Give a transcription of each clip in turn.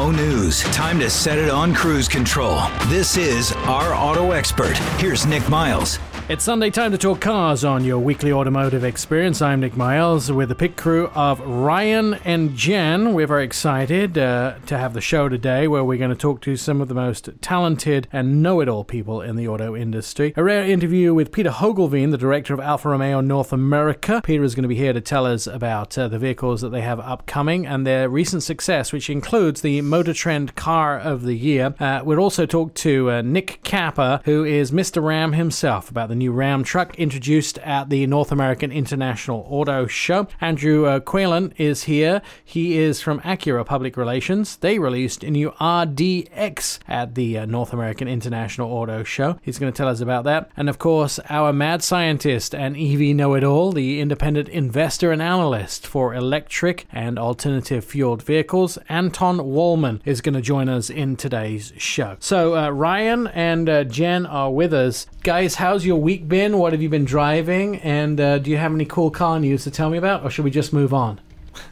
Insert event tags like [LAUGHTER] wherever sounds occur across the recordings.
KOMO News. Time to set it on cruise control. This is our auto expert. Here's Nik Miles. It's Sunday time to talk cars on your weekly automotive experience. I'm Nik Miles with the pit crew of Ryan and Jen. We're very excited uh, to have the show today where we're going to talk to some of the most talented and know it all people in the auto industry. A rare interview with Pieter Hogeveen, the director of Alfa Romeo North America. Pieter is going to be here to tell us about uh, the vehicles that they have upcoming and their recent success, which includes the Motor Trend Car of the Year. Uh, we'll also talk to uh, Nick Cappa, who is Mr. Ram himself, about the new Ram truck introduced at the North American International Auto Show. Andrew uh, Quillin is here. He is from Acura Public Relations. They released a new RDX at the uh, North American International Auto Show. He's going to tell us about that. And of course, our mad scientist and EV know it all, the independent investor and analyst for electric and alternative fueled vehicles, Anton Wahlman, is going to join us in today's show. So, uh, Ryan and uh, Jen are with us. Guys, how's your week been? What have you been driving? And uh, do you have any cool car news to tell me about? Or should we just move on?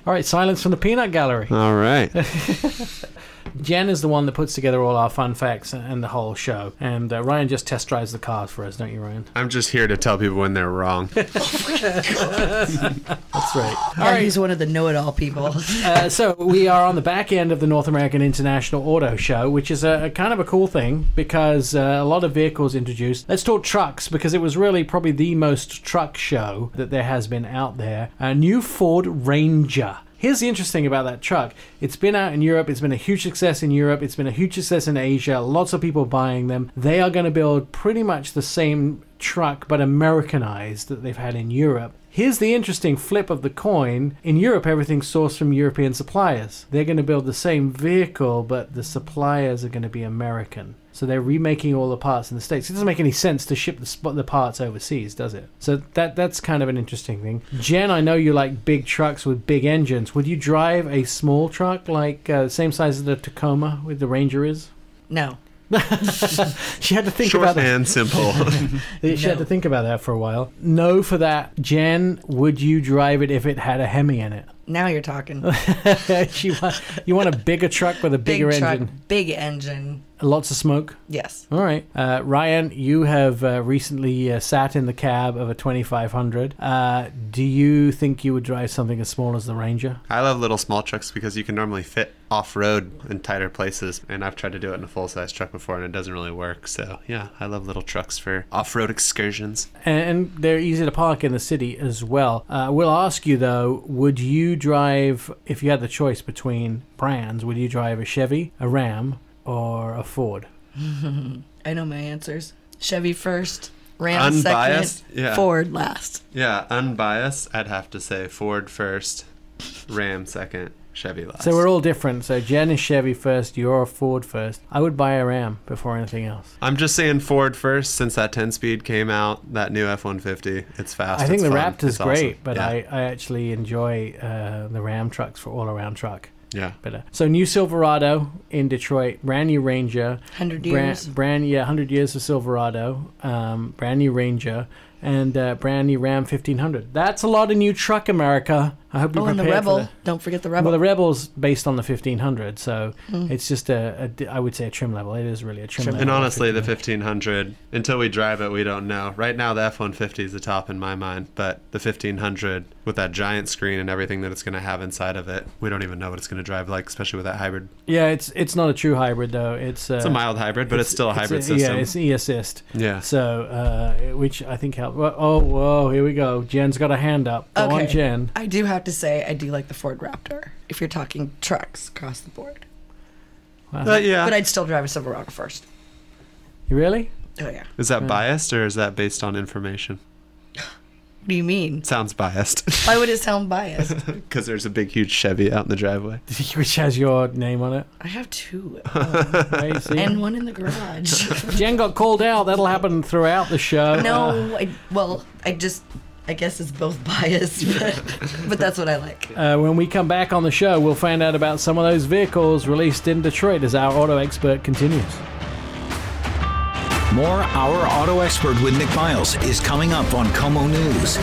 All right, silence from the peanut gallery. All right. [LAUGHS] Jen is the one that puts together all our fun facts and the whole show. And uh, Ryan just test drives the cars for us, don't you, Ryan? I'm just here to tell people when they're wrong. [LAUGHS] [LAUGHS] That's right. Yeah, he's one of the know-it-all people. Uh, so we are on the back end of the North American International Auto Show, which is a, a kind of a cool thing because uh, a lot of vehicles introduced. Let's talk trucks because it was really probably the most truck show that there has been out there. A new Ford Ranger. Here's the interesting about that truck. It's been out in Europe. It's been a huge success in Europe. It's been a huge success in Asia. Lots of people buying them. They are going to build pretty much the same truck, but Americanized that they've had in Europe. Here's the interesting flip of the coin. In Europe, everything's sourced from European suppliers. They're going to build the same vehicle, but the suppliers are going to be American. So they're remaking all the parts in the states. It doesn't make any sense to ship the, the parts overseas, does it? So that that's kind of an interesting thing. Jen, I know you like big trucks with big engines. Would you drive a small truck like uh, same size as the Tacoma with the Ranger is? No. [LAUGHS] she had to think Short about that. and simple. [LAUGHS] She had to think about that for a while. No, for that. Jen, would you drive it if it had a Hemi in it? Now you're talking. [LAUGHS] you, want, you want a bigger truck with a Big bigger truck, engine, big engine. Lots of smoke. Yes. All right, uh, Ryan, you have uh, recently uh, sat in the cab of a 2500. Uh, do you think you would drive something as small as the Ranger? I love little small trucks because you can normally fit off road in tighter places. And I've tried to do it in a full size truck before and it doesn't really work. So, yeah, I love little trucks for off road excursions. And they're easy to park in the city as well. Uh, we'll ask you though, would you drive, if you had the choice between brands, would you drive a Chevy, a Ram, or a Ford? [LAUGHS] I know my answers. Chevy first, Ram Unbiased? second, Yeah. Ford last. Yeah, unbiased, I'd have to say Ford first, Ram second, Chevy last. So we're all different. So Jen is Chevy first, you're a Ford first. I would buy a Ram before anything else. I'm just saying Ford first since that 10 speed came out, that new F 150. It's fast. I think it's the fun, Raptor's great, awesome. but yeah. I, I actually enjoy uh, the Ram trucks for all around truck. Yeah. Better. So new Silverado in Detroit, brand new Ranger, 100 brand, years. brand yeah, hundred years of Silverado, um, brand new Ranger, and uh, brand new Ram fifteen hundred. That's a lot of new truck, America. I hope you Oh, and the prepared for Rebel. that. Don't forget the Rebel. Well, the Rebel's based on the 1500, so Mm. it's just a, a di- I would say a trim level. It is really a trim, Trim level. And of honestly, the 1500. 1500, until we drive it, we don't know. Right now, the F 150 is the top in my mind, but the 1500, with that giant screen and everything that it's going to have inside of it, we don't even know what it's going to drive like, especially with that hybrid. Yeah, it's it's not a true hybrid though. It's uh, It's a mild hybrid, but it's, still a hybrid it's system. Yeah, it's e assist. yeah. So, uh, which I think helped. Well, oh, whoa, here we go. Jen's got a hand up. Go on, Jen. I do have to say, I do like the Ford Raptor. If you're talking trucks across the board, Wow. But yeah. but I'd still drive a Silverado first. you really? Oh yeah. is that Yeah. biased or is that based on information? What do you mean? Sounds biased. [LAUGHS] Why would it sound biased? [LAUGHS] Because there's a big, huge Chevy out in the driveway. Which has your name on it. I have two, at [LAUGHS] home, see? and one in the garage. Jen got called out. That'll happen throughout the show. no, I, well, I just, I guess it's both biased, but, but that's what I like. Uh, when we come back on the show, we'll find out about some of those vehicles released in Detroit as our auto expert continues. More Our Auto Expert with Nik Miles is coming up on KOMO News.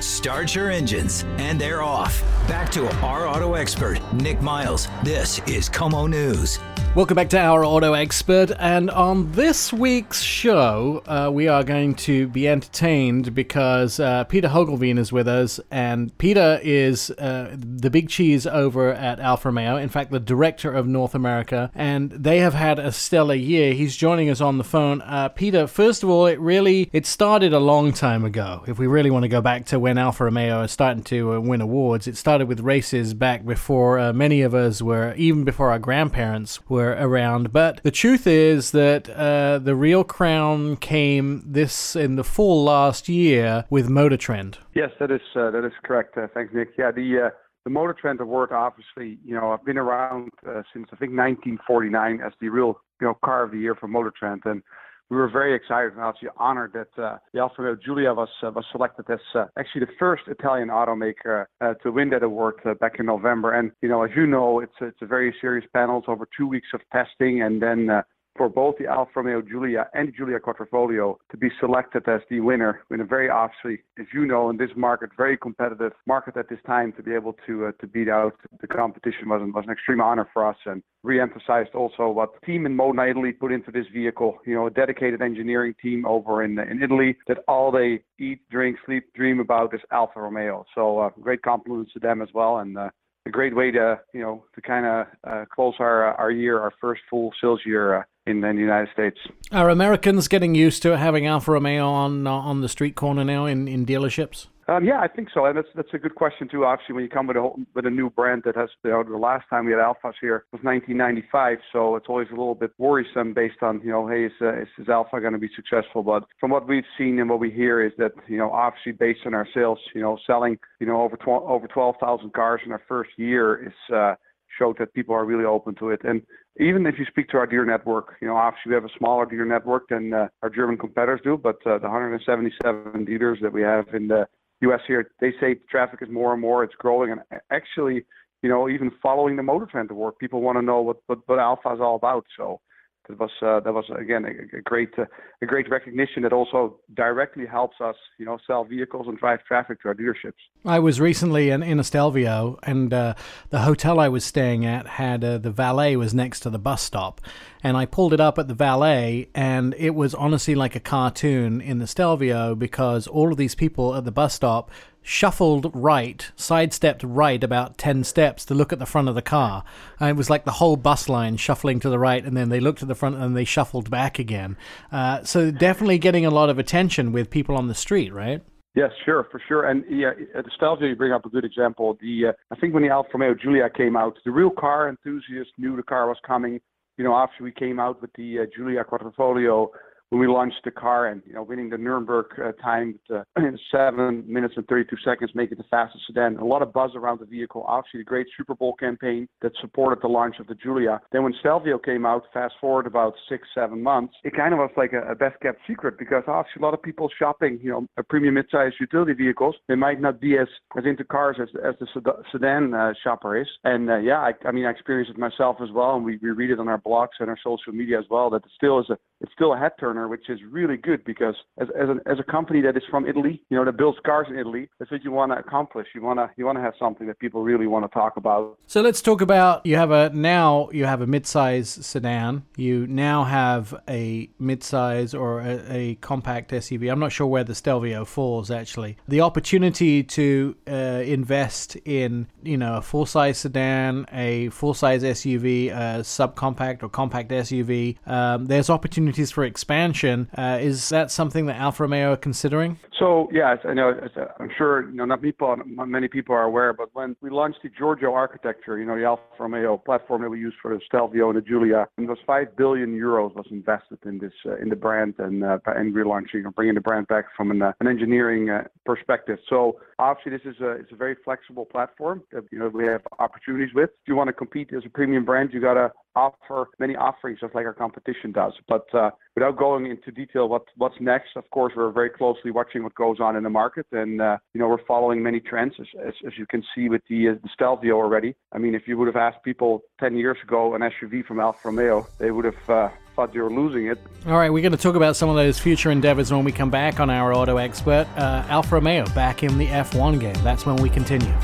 Start your engines, and they're off. Back to our auto expert, Nik Miles. This is KOMO News. Welcome back to our auto expert, and on this week's show, uh, we are going to be entertained because uh, Pieter Hogeveen is with us, and Pieter is uh, the big cheese over at Alfa Romeo. In fact, the director of North America, and they have had a stellar year. He's joining us on the phone. Uh, Pieter, first of all, it really it started a long time ago. If we really want to go back to when Alfa Romeo is starting to uh, win awards, it started with races back before uh, many of us were, even before our grandparents were around. But the truth is that uh, the real crown came this in the fall last year with Motor Trend. Yes, that is uh, that is correct. Uh, thanks, Nick. Yeah, the uh, the Motor Trend Award, obviously, you know, I've been around uh, since I think 1949 as the real you know car of the year for Motor Trend, and we were very excited and actually honored that uh, the Alfa Romeo Giulia was uh, was selected as uh, actually the first Italian automaker uh, to win that award uh, back in November. And you know, as you know, it's it's a very serious panel. It's over two weeks of testing, and then uh, for both the Alfa Romeo Giulia and Giulia Quadrifoglio to be selected as the winner in a very obviously, as you know, in this market, very competitive market at this time to be able to uh, to beat out the competition was, was an extreme honor for us and re-emphasized also what the team in Modena, Italy put into this vehicle. You know, a dedicated engineering team over in in Italy that all they eat, drink, sleep, dream about is Alfa Romeo. So uh, great compliments to them as well and. Uh, a great way to you know to kind of uh, close our our year, our first full sales year uh, in the United States. Are Americans getting used to having Alfa Romeo on uh, on the street corner now in, in dealerships? Um, yeah, I think so, and that's that's a good question too. Obviously, when you come with a with a new brand that has you know, the last time we had Alfas here was 1995, so it's always a little bit worrisome based on you know, hey, is uh, is, is Alfa going to be successful? But from what we've seen and what we hear is that you know, obviously based on our sales, you know, selling you know over tw- over 12,000 cars in our first year is. Uh, showed that people are really open to it. And even if you speak to our dealer network, you know, obviously we have a smaller dealer network than uh, our German competitors do, but uh, the 177 dealers that we have in the U.S. here, they say traffic is more and more, it's growing, and actually, you know, even following the Motor Trend Award, people want to know what what, what Alfa is all about. So that was uh, that was again a, a great uh, a great recognition that also directly helps us you know sell vehicles and drive traffic to our dealerships. I was recently in, in Stelvio, and uh, the hotel I was staying at had the valet was next to the bus stop, and I pulled it up at the valet, and it was honestly like a cartoon in the Stelvio because all of these people at the bus stop shuffled right, sidestepped right about 10 steps to look at the front of the car. And it was like the whole bus line shuffling to the right, and then they looked at the front and they shuffled back again. Uh, so definitely getting a lot of attention with people on the street, right? Yes, sure, for sure. And yeah, Stelvio, you bring up a good example. The uh, I think when the Alfa Romeo Giulia came out, the real car enthusiasts knew the car was coming. You know, after we came out with the uh, Giulia Quadrifoglio, when we launched the car and you know winning the Nuremberg uh, time uh, in [CLEARS THROAT] seven minutes and 32 seconds, make it the fastest sedan. A lot of buzz around the vehicle. Obviously, the great Super Bowl campaign that supported the launch of the Giulia. Then when Stelvio came out, fast forward about six, seven months, it kind of was like a, a best kept secret because obviously a lot of people shopping, you know, a premium midsize utility vehicles, they might not be as as into cars as as the sedan uh, shopper is. And uh, yeah, I, I mean, I experienced it myself as well, and we, we read it on our blogs and our social media as well that it still is a it's still a head turner, which is really good because as as a, as a company that is from Italy, you know, that builds cars in Italy, that's what you want to accomplish. You want to you want to have something that people really want to talk about. So let's talk about you have a now you have a midsize sedan. You now have a midsize or a, a compact SUV. I'm not sure where the Stelvio falls actually. The opportunity to uh, invest in you know a full size sedan, a full size SUV, a subcompact or compact SUV. Um, there's opportunities for expansion. Uh, is that something that Alfa Romeo are considering? So yeah, I know. I'm sure you know not people, not many people are aware, but when we launched the Giorgio architecture, you know the Alfa Romeo platform that we use for the Stelvio and the Giulia, and those five billion euros was invested in this uh, in the brand and uh, and relaunching or bringing the brand back from an, uh, an engineering uh, perspective. So obviously this is a it's a very flexible platform that you know we have opportunities with. If you want to compete as a premium brand, you gotta offer many offerings just like our competition does. But uh, without going into detail what what's next, of course we're very closely watching what goes on in the market, and uh, you know we're following many trends as, as, you can see with the, uh, the Stelvio already. I mean, if you would have asked people 10 years ago an SUV from Alfa Romeo, they would have thought you were losing it. All right, we're going to talk about some of those future endeavors when we come back on our auto expert. Uh, Alfa Romeo back in the F1 game. That's when we continue.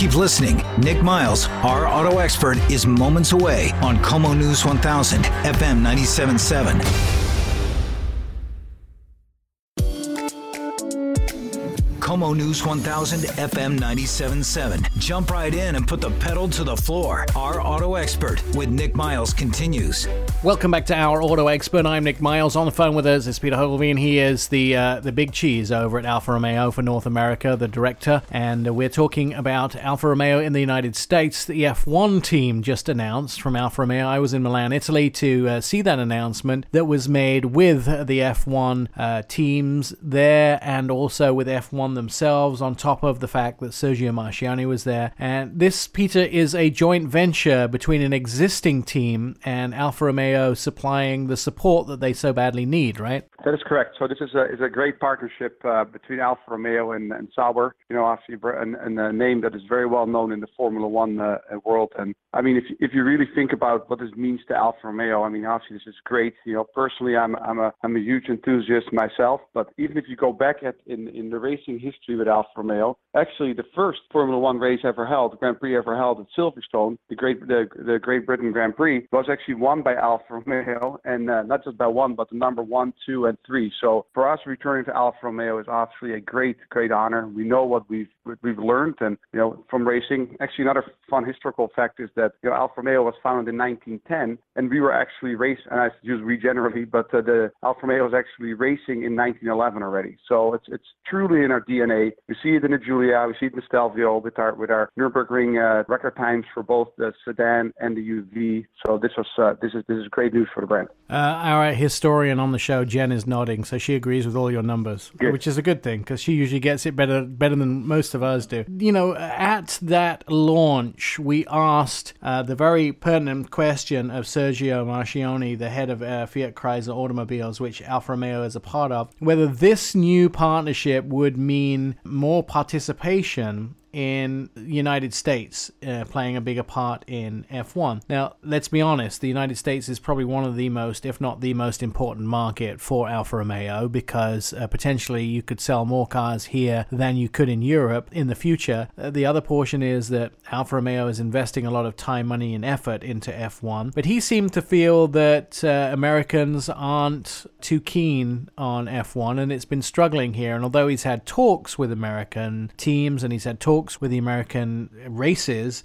Keep listening. Nik Miles, our auto expert, is moments away on KOMO News 1000, FM 97.7. KOMO News 1000 FM 97.7. Jump right in and put the pedal to the floor. Our auto expert with Nik Miles continues. Welcome back to our auto expert. I'm Nik Miles. On the phone with us is Pieter Hogeveen. He is the uh, the big cheese over at Alfa Romeo for North America, the director, and we're talking about Alfa Romeo in the United States. The F1 team just announced from Alfa Romeo. I was in Milan, Italy, to uh, see that announcement that was made with the F1 uh, teams there, and also with F1 themselves, on top of the fact that Sergio Marchionne was there. And this, Pieter, is a joint venture between an existing team and Alfa Romeo supplying the support that they so badly need, right? That is correct. So this is a is a great partnership uh, between Alfa Romeo and, and Sauber. You know, obviously, and, and a name that is very well known in the Formula One uh, world. And I mean, if if you really think about what this means to Alfa Romeo, I mean, obviously, this is great. You know, personally, I'm I'm a I'm a huge enthusiast myself. But even if you go back at in in the racing history with Alfa Romeo, actually, the first Formula One race ever held, the Grand Prix ever held at Silverstone, the Great the the Great Britain Grand Prix, was actually won by Alfa Romeo, and uh, not just by one, but the number one, two, and three. So for us, returning to Alfa Romeo is obviously a great, great honor. We know what we've we've learned, and you know from racing. Actually, another fun historical fact is that you know Alfa Romeo was founded in 1910, and we were actually racing. And I use we generally, but uh, the Alfa Romeo was actually racing in 1911 already. So it's it's truly in our DNA. We see it in the Giulia, we see it in the Stelvio with our with our Nurburgring uh, record times for both the sedan and the UV. So this was uh, this is this is great news for the brand. Uh, our historian on the show, Jen, is nodding, so she agrees with all your numbers, Good. which is a good thing because she usually gets it better better than most of us do. You know, at that launch, we asked uh, the very pertinent question of Sergio Marchionne, the head of uh, Fiat Chrysler Automobiles, which Alfa Romeo is a part of, whether this new partnership would mean more participation in the United States uh, playing a bigger part in F1. Now, let's be honest, the United States is probably one of the most, if not the most important market for Alfa Romeo because uh, potentially you could sell more cars here than you could in Europe in the future. Uh, the other portion is that Alfa Romeo is investing a lot of time, money, and effort into F1, but he seemed to feel that uh, Americans aren't too keen on F1 and it's been struggling here. And although he's had talks with American teams and he's had talks with the American races,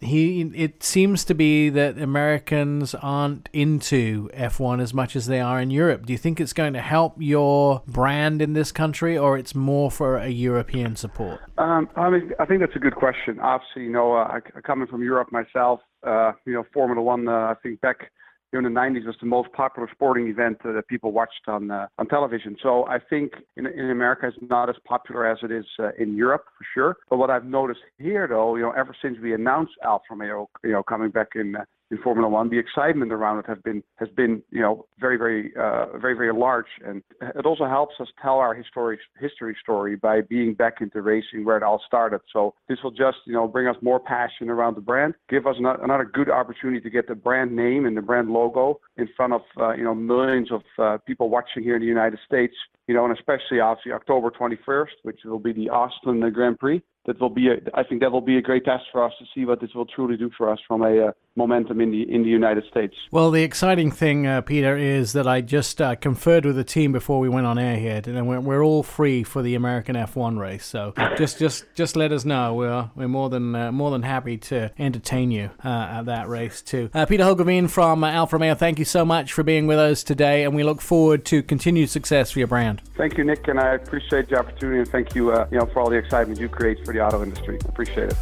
he it seems to be that Americans aren't into F1 as much as they are in Europe. Do you think it's going to help your brand in this country, or it's more for a European support? Um, I mean, I think that's a good question. Obviously, you know, uh, I, coming from Europe myself, uh, you know, Formula One. Uh, I think back in the 90s was the most popular sporting event uh, that people watched on uh, on television. So I think in, in America it's not as popular as it is uh, in Europe for sure. But what I've noticed here, though, you know, ever since we announced Alfa Romeo, you know, coming back in uh, in Formula One. The excitement around it has been has been you know very very uh, very very large, and it also helps us tell our history history story by being back into racing where it all started. So this will just you know bring us more passion around the brand, give us another good opportunity to get the brand name and the brand logo in front of uh, you know millions of uh, people watching here in the United States. You know, and especially obviously October 21st, which will be the Austin Grand Prix that will be a, I think that will be a great test for us to see what this will truly do for us from a uh, momentum in the in the United States. Well, the exciting thing, uh, Pieter, is that I just uh, conferred with the team before we went on air here, and we're, we're all free for the American F1 race. So [LAUGHS] just just just let us know. We're we're more than uh, more than happy to entertain you uh, at that race too. Uh, Pieter Hogeveen from Alfa Romeo, thank you so much for being with us today, and we look forward to continued success for your brand. Thank you, Nick, and I appreciate the opportunity, and thank you, you know, for all the excitement you create for the auto industry. Appreciate it.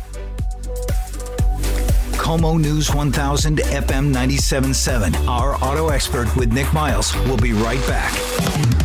KOMO News 1000 FM 97.7. Our auto expert with Nik Miles will be right back.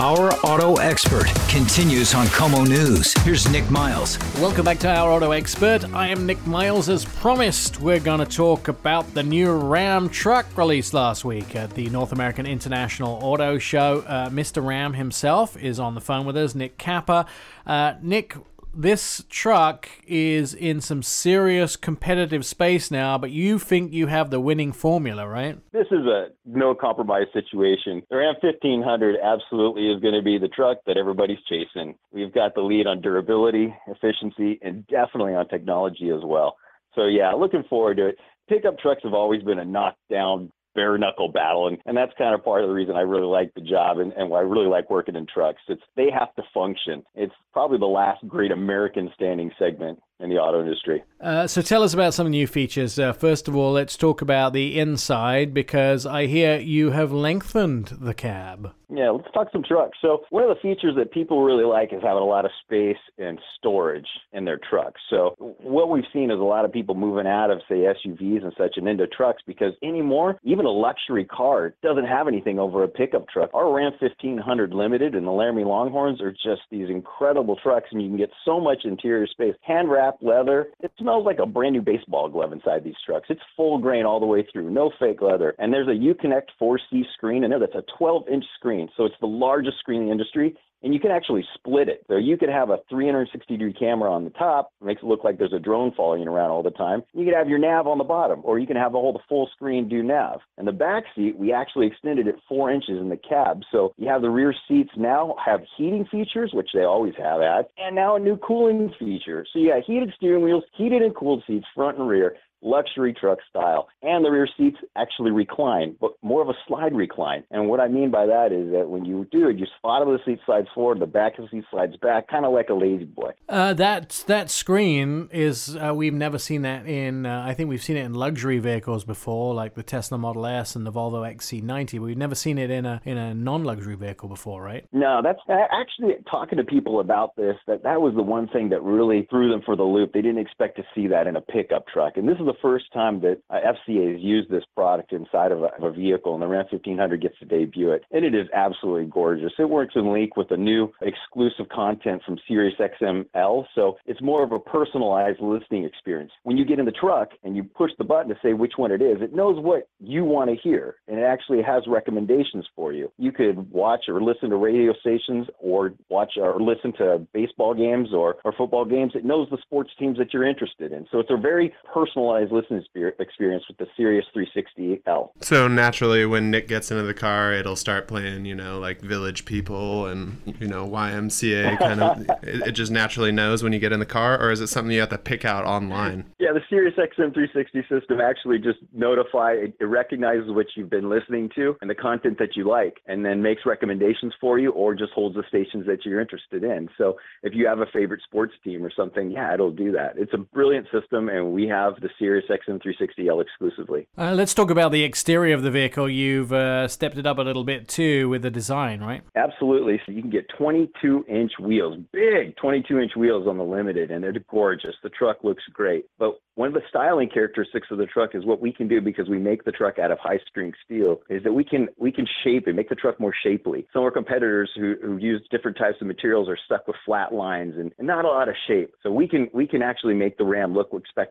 Our auto expert continues on KOMO News. Here's Nik Miles. Welcome back to our auto expert. I am Nik Miles. As promised, we're going to talk about the new Ram truck released last week at the North American International Auto Show. Uh, Mr. Ram himself is on the phone with us, Nick Cappa. Uh, Nick, this truck is in some serious competitive space now, but you think you have the winning formula, right? This is a no compromise situation. The Ram 1500 absolutely is going to be the truck that everybody's chasing. We've got the lead on durability, efficiency, and definitely on technology as well. So, yeah, looking forward to it. Pickup trucks have always been a knockdown bare knuckle battle. And, and that's kind of part of the reason I really like the job and, and why I really like working in trucks. It's they have to function. It's probably the last great American standing segment in the auto industry. Uh, so tell us about some new features. Uh, first of all, let's talk about the inside because I hear you have lengthened the cab. Yeah, let's talk some trucks. So one of the features that people really like is having a lot of space and storage in their trucks. So what we've seen is a lot of people moving out of say SUVs and such and into trucks because anymore, even a luxury car doesn't have anything over a pickup truck. Our Ram 1500 Limited and the Laramie Longhorns are just these incredible trucks and you can get so much interior space. Hand wrapped leather. It smells like a brand new baseball glove inside these trucks. It's full grain all the way through, no fake leather. And there's a Uconnect 4C screen in there that's a 12 inch screen screen. So it's the largest screen in the industry, and you can actually split it. So you could have a 360 degree camera on the top, makes it look like there's a drone following around all the time. You could have your nav on the bottom, or you can have a whole the full screen do nav. And the back seat, we actually extended it four inches in the cab. So you have the rear seats now have heating features, which they always have had, and now a new cooling feature. So you got heated steering wheels, heated and cooled seats front and rear, luxury truck style. And the rear seats actually recline, but more of a slide recline. And what I mean by that is that when you do it, you spot of the seat slides forward, the back of the seat slides back, kind of like a lazy boy. Uh, that that screen is uh, we've never seen that in. Uh, I think we've seen it in luxury vehicles before, like the Tesla Model S and the Volvo XC90. But we've never seen it in a in a non-luxury vehicle before, right? No, that's actually talking to people about this. That that was the one thing that really threw them for the loop. They didn't expect to see that in a pickup truck, and this is the first time that uh, FCA has used this product inside of a, of a, vehicle, and the Ram 1500 gets to debut it. And it is absolutely gorgeous. It works in link with the new exclusive content from Sirius XM-L, so it's more of a personalized listening experience. When you get in the truck and you push the button to say which one it is, it knows what you want to hear, and it actually has recommendations for you. You could watch or listen to radio stations, or watch or listen to baseball games or, or football games. It knows the sports teams that you're interested in. So it's a very personalized listening experience with the Sirius 360L. So naturally, when Nick gets into the car, it'll start playing, you know, like Village People and you know YMCA kind of. [LAUGHS] it, it, just naturally knows when you get in the car, or is it something you have to pick out online? The Sirius XM 360 system actually just notify it, recognizes what you've been listening to and the content that you like, and then makes recommendations for you, or just holds the stations that you're interested in. So if you have a favorite sports team or something, yeah, it'll do that. It's a brilliant system, and we have the Sirius Sirius XM360L exclusively. Uh, let's talk about the exterior of the vehicle. You've uh, stepped it up a little bit too with the design, right? Absolutely. So you can get 22 inch wheels, big 22 inch wheels on the Limited, and they're gorgeous. The truck looks great. But one of the styling characteristics of the truck is what we can do because we make the truck out of high strength steel is that we can we can shape it, make the truck more shapely. Some of our competitors who, who use different types of materials are stuck with flat lines and, and not a lot of shape. So we can we can actually make the Ram look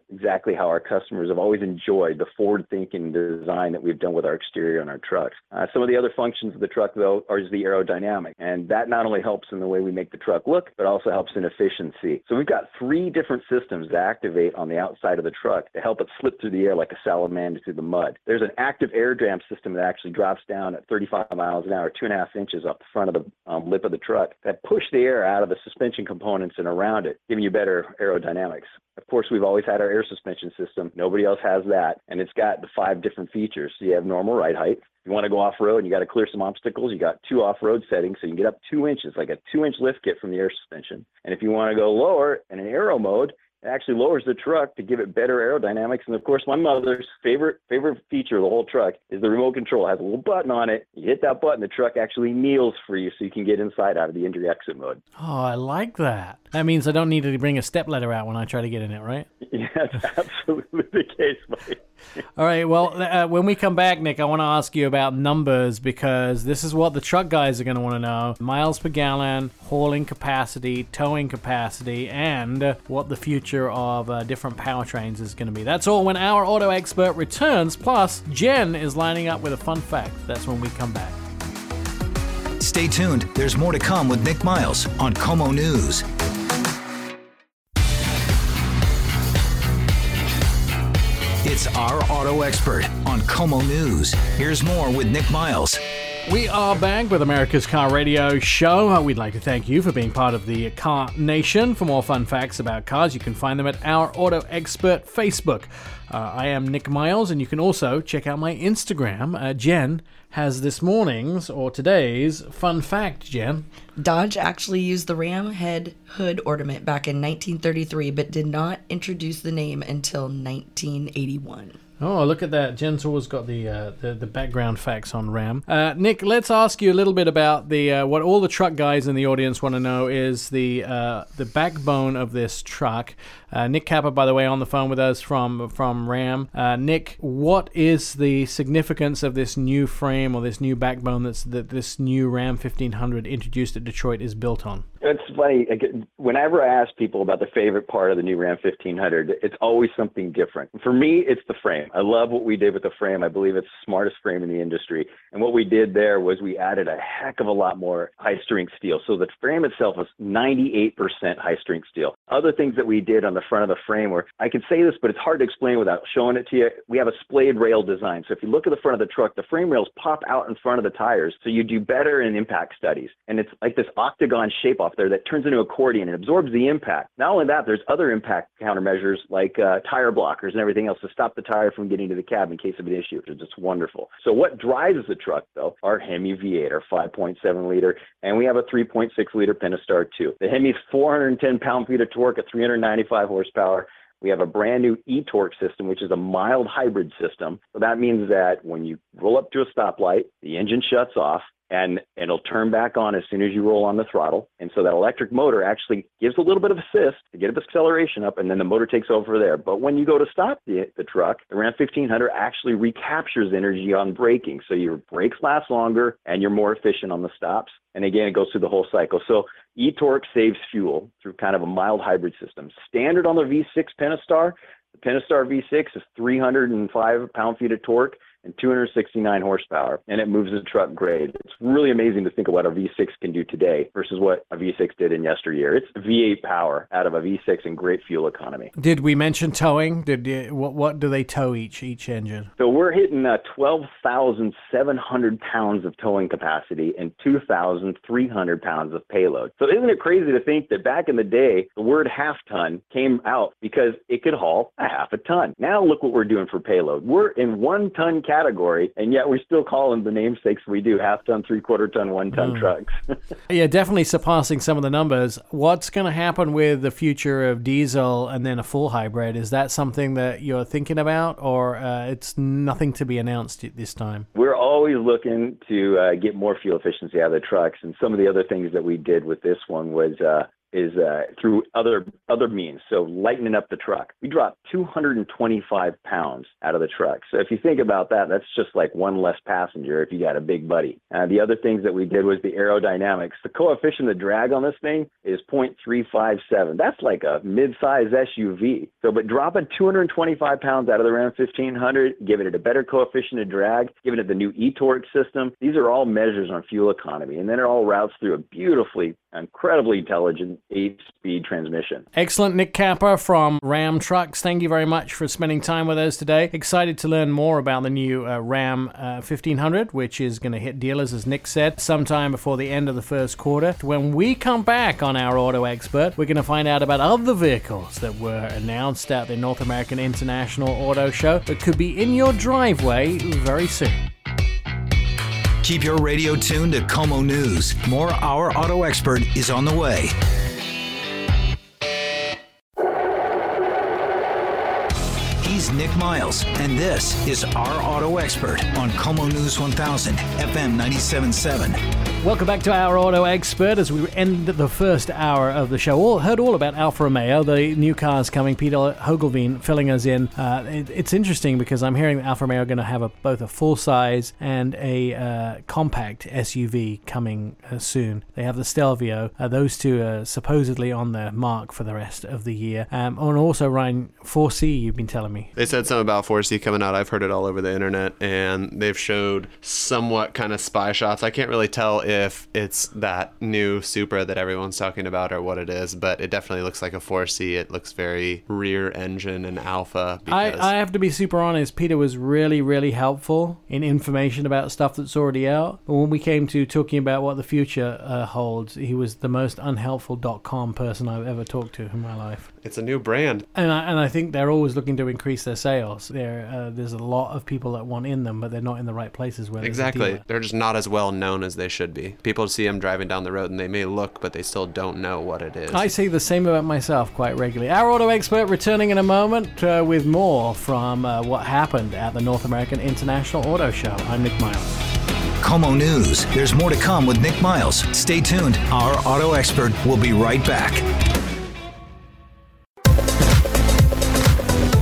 exactly how our customers have always enjoyed the forward thinking design that we've done with our exterior on our trucks. Uh, some of the other functions of the truck though are the aerodynamic, and that not only helps in the way we make the truck look, but also helps in efficiency. So we've got three different systems that activate on the outside side of the truck to help it slip through the air like a salamander through the mud. There's an active air dam system that actually drops down at 35 miles an hour, two and a half inches up the front of the um, lip of the truck that push the air out of the suspension components and around it, giving you better aerodynamics. Of course, we've always had our air suspension system. Nobody else has that. And it's got the five different features. So you have normal ride height. you want to go off road and you got to clear some obstacles, you got two off road settings. So you can get up two inches, like a two inch lift kit from the air suspension. And if you want to go lower in an aero mode, it actually lowers the truck to give it better aerodynamics. And of course, my mother's favorite favorite feature of the whole truck is the remote control. It has a little button on it. You hit that button, the truck actually kneels for you, so you can get inside out of the entry exit mode. Oh, I like that. That means I don't need to bring a step ladder out when I try to get in it, right? [LAUGHS] Yeah, that's absolutely the case, Mike. All right. Well, uh, when we come back, Nick, I want to ask you about numbers because this is what the truck guys are going to want to know miles per gallon, hauling capacity, towing capacity, and what the future of uh, different powertrains is going to be. That's all when our auto expert returns. Plus, Jen is lining up with a fun fact. That's when we come back. Stay tuned. There's more to come with Nik Miles on KOMO News. It's our auto expert on KOMO News. Here's more with Nik Miles. We are back with America's Car Radio Show. Uh, We'd like to thank you for being part of the Car Nation. For more fun facts about cars, you can find them at our Auto Expert Facebook. Uh, I am Nik Miles, and you can also check out my Instagram. Uh, Jen has this morning's or today's fun fact, Jen. Dodge actually used the ram head hood ornament back in 1933, but did not introduce the name until 1981. Oh, look at that! Jen's always got the uh, the, the background facts on Ram. Uh, Nick, let's ask you a little bit about the uh, what all the truck guys in the audience want to know is the uh, the backbone of this truck. Uh, Nick Cappa, by the way, on the phone with us from from Ram. Uh, Nick, what is the significance of this new frame or this new backbone that's that this new Ram 1500 introduced at Detroit is built on? It's funny. Whenever I ask people about the favorite part of the new Ram 1500, it's always something different. For me, it's the frame. I love what we did with the frame. I believe it's the smartest frame in the industry. And what we did there was we added a heck of a lot more high strength steel. So the frame itself was 98% high strength steel. Other things that we did on the front of the frame were, I can say this, but it's hard to explain without showing it to you. We have a splayed rail design. So if you look at the front of the truck, the frame rails pop out in front of the tires. So you do better in impact studies. And it's like this octagon shape off there that turns into accordion and absorbs the impact. Not only that, there's other impact countermeasures like uh, tire blockers and everything else to stop the tire from getting to the cab in case of an issue, which is just wonderful. So what drives the truck though? Our Hemi V8, our 5.7 liter, and we have a 3.6 liter Pentastar 2. The Hemi's 410 pound feet of torque at 395 horsepower. We have a brand new e-torque system, which is a mild hybrid system. So that means that when you roll up to a stoplight, the engine shuts off and it'll turn back on as soon as you roll on the throttle. And so that electric motor actually gives a little bit of assist to get the acceleration up, and then the motor takes over there. But when you go to stop the, the truck, the Ram 1500 actually recaptures energy on braking. So your brakes last longer and you're more efficient on the stops. And again, it goes through the whole cycle. So e-torque saves fuel through kind of a mild hybrid system. Standard on the V6 Pentastar, the Pentastar V6 is 305 pound feet of torque and 269 horsepower, and it moves the truck great. It's really amazing to think of what a V6 can do today versus what a V6 did in yesteryear. It's V8 power out of a V6 and great fuel economy. Did we mention towing? Did you, what what do they tow each each engine? So we're hitting uh, 12,700 pounds of towing capacity and 2,300 pounds of payload. So isn't it crazy to think that back in the day, the word half ton came out because it could haul a half a ton. Now look what we're doing for payload. We're in one ton category, and yet we still call them the namesakes we do: half ton, three quarter ton, one ton trucks. [LAUGHS] Yeah, definitely surpassing some of the numbers. What's going to happen with the future of diesel and then a full hybrid? Is that something that you're thinking about, or uh, it's nothing to be announced at this time? We're always looking to uh, get more fuel efficiency out of the trucks, and some of the other things that we did with this one was uh, is uh, through other other means. So lightening up the truck. We dropped 225 pounds out of the truck. So if you think about that, that's just like one less passenger if you got a big buddy. Uh, the other things that we did was the aerodynamics. The coefficient of drag on this thing is 0.357. That's like a mid-size SUV. So, but dropping 225 pounds out of the Ram 1500, giving it a better coefficient of drag, giving it the new e-torque system. These are all measures on fuel economy, and then it all routes through a beautifully, incredibly intelligent eight-speed transmission. Excellent, Nick Cappa from Ram Trucks. Thank you very much for spending time with us today. Excited to learn more about the new uh, Ram uh, 1500, which is going to hit dealers, as Nick said, sometime before the end of the first quarter. When we come back on our Auto Expert, we're going to find out about other vehicles that were announced at the North American International Auto Show that could be in your driveway very soon. Keep your radio tuned to KOMO News. More Our Auto Expert is on the way. He's Nik Miles, and this is Our Auto Expert on KOMO News 1000, FM 97.7. Welcome back to our Auto Expert as we end the first hour of the show. All heard all about Alfa Romeo, the new cars coming. Pieter Hogeveen filling us in. Uh, it, it's interesting because I'm hearing that Alfa Romeo are going to have a, both a full size and a uh, compact SUV coming uh, soon. They have the Stelvio. Uh, those two are supposedly on the mark for the rest of the year. Um, and also Ryan 4C, you've been telling me. 4C. They said something about 4C coming out. I've heard it all over the internet, and they've showed somewhat kind of spy shots. I can't really tell if it's that new Supra that everyone's talking about or what it is, but it definitely looks like a 4C. It looks very rear engine and Alfa. I, I have to be super honest. Pieter was really, really helpful in information about stuff that's already out. But when we came to talking about what the future uh, holds, he was the most unhelpful unhelpful.com person I've ever talked to in my life. It's a new brand. And I, and I think they're always looking to increase their sales. There, uh, there's a lot of people that want in them, but they're not in the right places where there's a Exactly. They're just not as well known as they should be. People see them driving down the road and they may look, but they still don't know what it is. I say the same about myself quite regularly. Our auto expert returning in a moment uh, with more from uh, what happened at the North American International Auto Show. I'm Nik Miles. KOMO News. There's more to come with Nik Miles. Stay tuned. Our auto expert will be right back.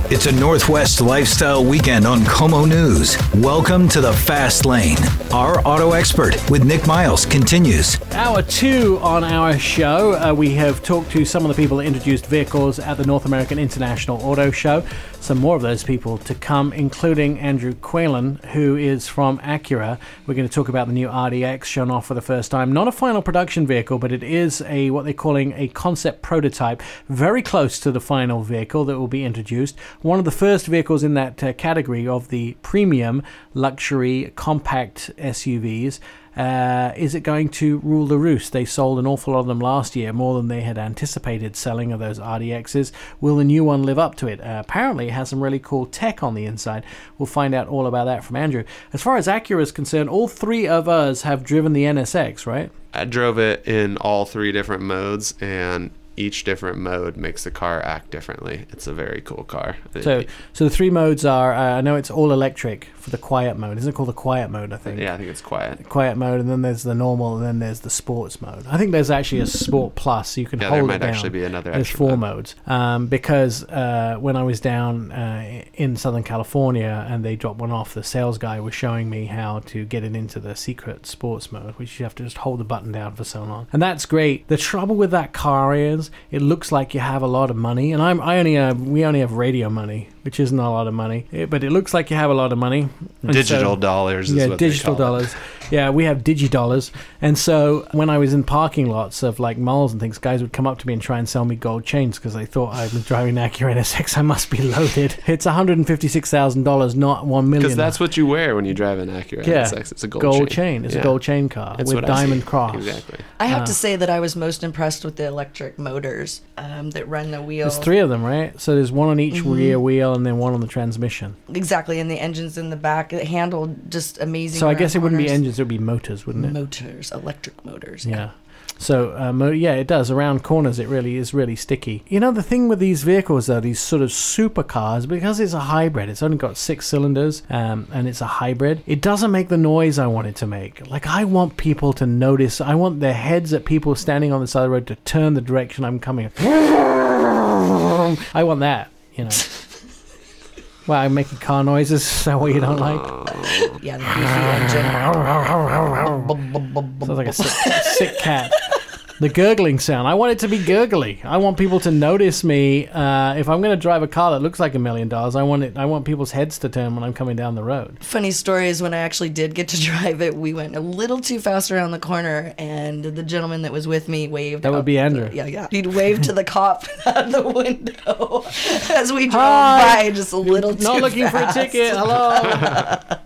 It's a Northwest lifestyle weekend on KOMO News. Welcome to the Fast Lane. Our auto expert with Nik Miles continues. Hour two on our show, uh, we have talked to some of the people that introduced vehicles at the North American International Auto Show. Some more of those people to come, including Andrew Quillin, who is from Acura. We're going to talk about the new RDX shown off for the first time. Not a final production vehicle, but it is a what they're calling a concept prototype, very close to the final vehicle that will be introduced. One of the first vehicles in that uh, category of the premium luxury compact SUVs. Uh, is it going to rule the roost? They sold an awful lot of them last year, more than they had anticipated selling of those RDXs. Will the new one live up to it? Uh, apparently, it has some really cool tech on the inside. We'll find out all about that from Andrew. As far as Acura is concerned, all three of us have driven the NSX, right? I drove it in all three different modes, and each different mode makes the car act differently. It's a very cool car. So, so the three modes are. Uh, I know it's all electric for the quiet mode. Isn't it called the quiet mode? I think. yeah, I think it's quiet. Quiet mode, and then there's the normal, and then there's the sports mode. I think there's actually a sport plus. So you can Yeah, hold there it might down. actually be another There's four mode. modes. Um, because uh, when I was down uh, in Southern California and they dropped one off, the sales guy was showing me how to get it into the secret sports mode, which you have to just hold the button down for so long, and that's great. The trouble with that car is it looks like you have a lot of money, and I'm I only have we only have radio money, which isn't a lot of money, Eh, but it looks like you have a lot of money. And Digital so- dollars. Is yeah, what they digital call it. dollars. Yeah, we have digi dollars. And so when I was in parking lots of like malls and things, guys would come up to me and try and sell me gold chains because they thought I was driving an Acura NSX. I must be loaded. It's one hundred and fifty six thousand dollars, not one million. Because that's what you wear when you drive an Acura yeah, NSX. It's a gold, chain. It's Yeah. a gold chain car That's with what I diamond cross. Exactly. I have Ah. to say that I was most impressed with the electric motors um, that run the wheel. There's three of them, right? So there's one on each Mm-hmm. rear wheel and then one on the transmission. Exactly, and the engines in the back it handled just amazing. So I guess it wouldn't be engines; it would be motors, wouldn't it? Motors, electric motors. Yeah. So, um, yeah, it does. Around corners, it really is really sticky. You know, the thing with these vehicles, though, these sort of supercars, because it's a hybrid, it's only got six cylinders um, and it's a hybrid, it doesn't make the noise I want it to make. Like, I want people to notice, I want their heads at people standing on the side of the road to turn the direction I'm coming. [LAUGHS] I want that, you know. Well, I'm making car noises. [LAUGHS] Is that what you don't like? Yeah, the engine. [LAUGHS] Sounds like a sick, sick cat. The gurgling sound. I want it to be gurgly. I want people to notice me. Uh, if I'm going to drive a car that looks like a million dollars, I want it. I want people's heads to turn when I'm coming down the road. Funny story is when I actually did get to [LAUGHS] drive it, we went a little too fast around the corner, and the gentleman that was with me waved. That would be the- Andrew. yeah, yeah. He'd wave to the cop [LAUGHS] out the window [LAUGHS] as we drove Hi. by, just a little too Not looking for a ticket. Hello.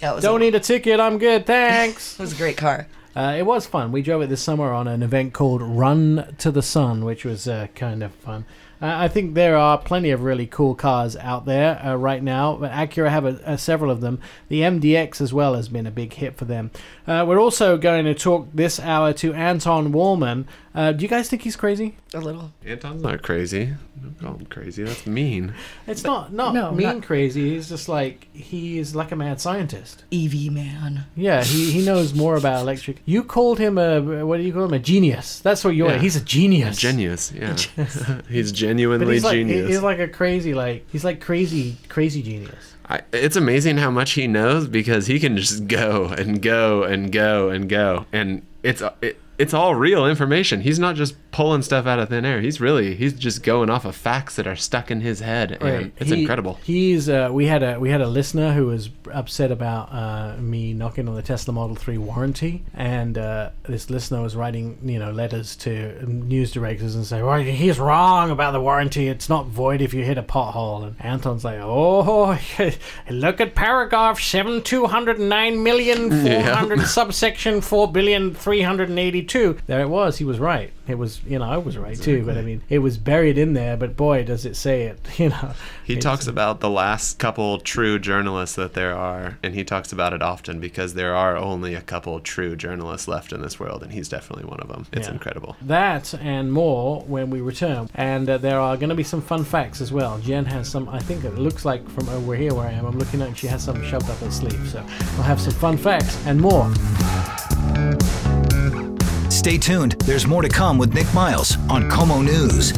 Yeah, was Don't a, need a ticket. I'm good. Thanks. It was a great car. Uh, it was fun. We drove it this summer on an event called Run to the Sun, which was uh, kind of fun. Uh, I think there are plenty of really cool cars out there uh, right now. But Acura have a, a, several of them. The MDX as well has been a big hit for them. Uh, we're also going to talk this hour to Anton Wahlman. Uh, do you guys think he's crazy? A little. Anton's not crazy. Don't call him crazy. That's mean. It's not not No, mean not- crazy. He's just like he is like a mad scientist. EV man. Yeah, he, he knows more about [LAUGHS] electric. You called him a what do you call him a genius? That's what you're. Yeah. He's a genius. Genius. Yeah. [LAUGHS] [LAUGHS] he's But genuinely he's like genius. he's like a crazy like he's like crazy crazy genius. I, it's amazing how much he knows because he can just go and go and go and go and it's it, it's all real information. He's not just pulling stuff out of thin air. He's really he's just going off of facts that are stuck in his head, and Right. it's He- incredible. He's uh, we had a we had a listener who was upset about uh, me knocking on the Tesla Model Three warranty, and uh, this listener was writing you know letters to news directors and say, "Well, he's wrong about the warranty. It's not void if you hit a pothole." And Anton's like, "Oh, [LAUGHS] look at paragraph seven two hundred nine million [LAUGHS] four hundred subsection four billion three hundred eighty two. There it was. He was right. It was you know I was right too, but I mean it was buried in there. But boy, does it say it. [LAUGHS] You know. He talks about the last couple true journalists that there are, and he talks about it often because there are only a couple true journalists left in this world, and he's definitely one of them. It's Yeah. incredible. That and more when we return. And uh, there are going to be some fun facts as well. Jen has some, I think it looks like from over here where I am, I'm looking at, and she has some shoved up her sleeve. So we'll have some fun facts and more. Stay tuned. There's more to come with Nik Miles on KOMO News.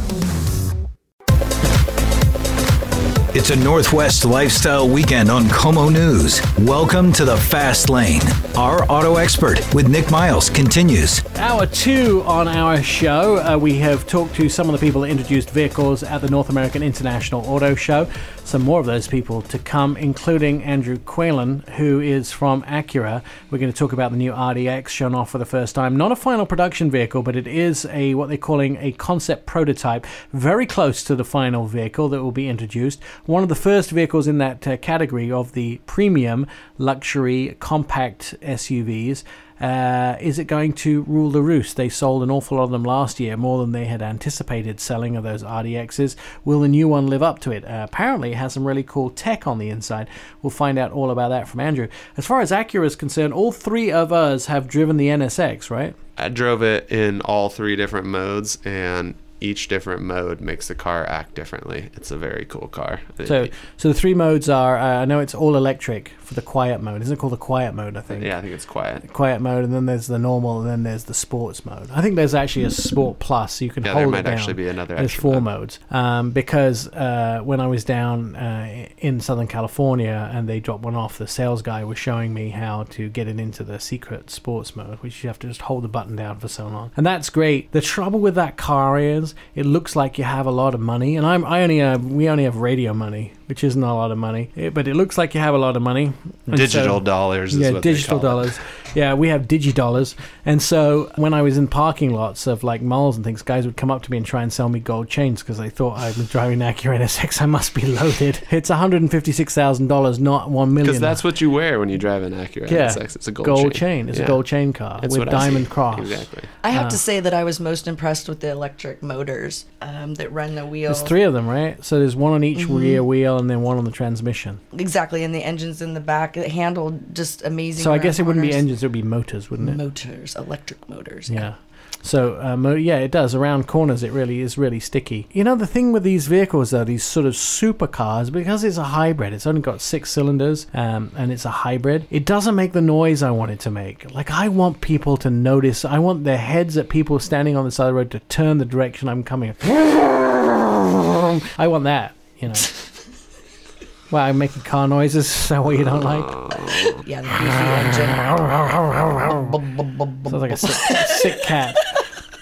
It's a Northwest lifestyle weekend on KOMO News. Welcome to the Fast Lane. Our auto expert with Nik Miles continues. Hour two on our show, uh, we have talked to some of the people that introduced vehicles at the North American International Auto Show. Some more of those people to come, including Andrew Quillin, who is from Acura. We're going to talk about the new RDX shown off for the first time. Not a final production vehicle, but it is a what they're calling a concept prototype, very close to the final vehicle that will be introduced. One of the first vehicles in that uh, category of the premium luxury compact SUVs. Uh, is it going to rule the roost? They sold an awful lot of them last year, more than they had anticipated selling of those RDXs. Will the new one live up to it? Uh, apparently, it has some really cool tech on the inside. We'll find out all about that from Andrew. As far as Acura is concerned, all three of us have driven the NSX, right? I drove it in all three different modes, and each different mode makes the car act differently. It's a very cool car. So, so the three modes are. Uh, I know it's all electric for the quiet mode. Isn't it called the quiet mode? I think. yeah, I think it's quiet. Quiet mode, and then there's the normal, and then there's the sports mode. I think there's actually a sport plus. So you can Yeah, hold there it might down. actually be another There's four mode. modes. Um, because uh, when I was down uh, in Southern California and they dropped one off, the sales guy was showing me how to get it into the secret sports mode, which you have to just hold the button down for so long, and that's great. The trouble with that car is it looks like you have a lot of money, and I'm I only have we only have radio money, which isn't a lot of money, Eh, but it looks like you have a lot of money. And Digital so- dollars is yeah, what they digital call it. dollars. Yeah, we have digi dollars. And so when I was in parking lots of like malls and things, guys would come up to me and try and sell me gold chains because they thought I was driving an Acura NSX. I must be loaded. It's one hundred and fifty six thousand dollars, not one million. Because that's what you wear when you drive an Acura yeah, NSX. It's a gold, chain. It's Yeah. a gold chain car That's with what I diamond cross. Exactly. I have Ah. to say that I was most impressed with the electric motors um, that run the wheel. There's three of them, right? So there's one on each Mm-hmm. rear wheel and then one on the transmission. Exactly, and the engines in the back it handled just amazing. So I guess it wouldn't be engines; it would be motors, wouldn't it? Motors, electric motors. Yeah. So, um, yeah, it does. Around corners, it really is really sticky. You know, the thing with these vehicles, though, these sort of supercars, because it's a hybrid, it's only got six cylinders um, and it's a hybrid, it doesn't make the noise I want it to make. Like, I want people to notice, I want their heads at people standing on the side of the road to turn the direction I'm coming. [LAUGHS] I want that, you know. Well, I'm making car noises. [LAUGHS] Is that what you don't like? Yeah, the engine. [LAUGHS] Sounds like a sick, sick cat.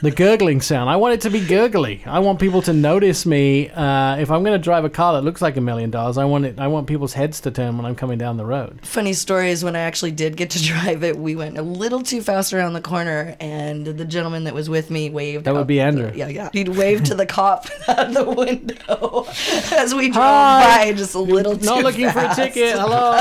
The gurgling sound. I want it to be gurgly. I want people to notice me. Uh, if I'm going to drive a car that looks like a million dollars, I want it. I want people's heads to turn when I'm coming down the road. Funny story is when I actually did get to [LAUGHS] drive it, we went a little too fast around the corner, and the gentleman that was with me waved. That would be the- Andrew. yeah, yeah. He'd wave to the cop [LAUGHS] out the window [LAUGHS] as we drove Hi. by, just a little too Not looking for a ticket. Hello.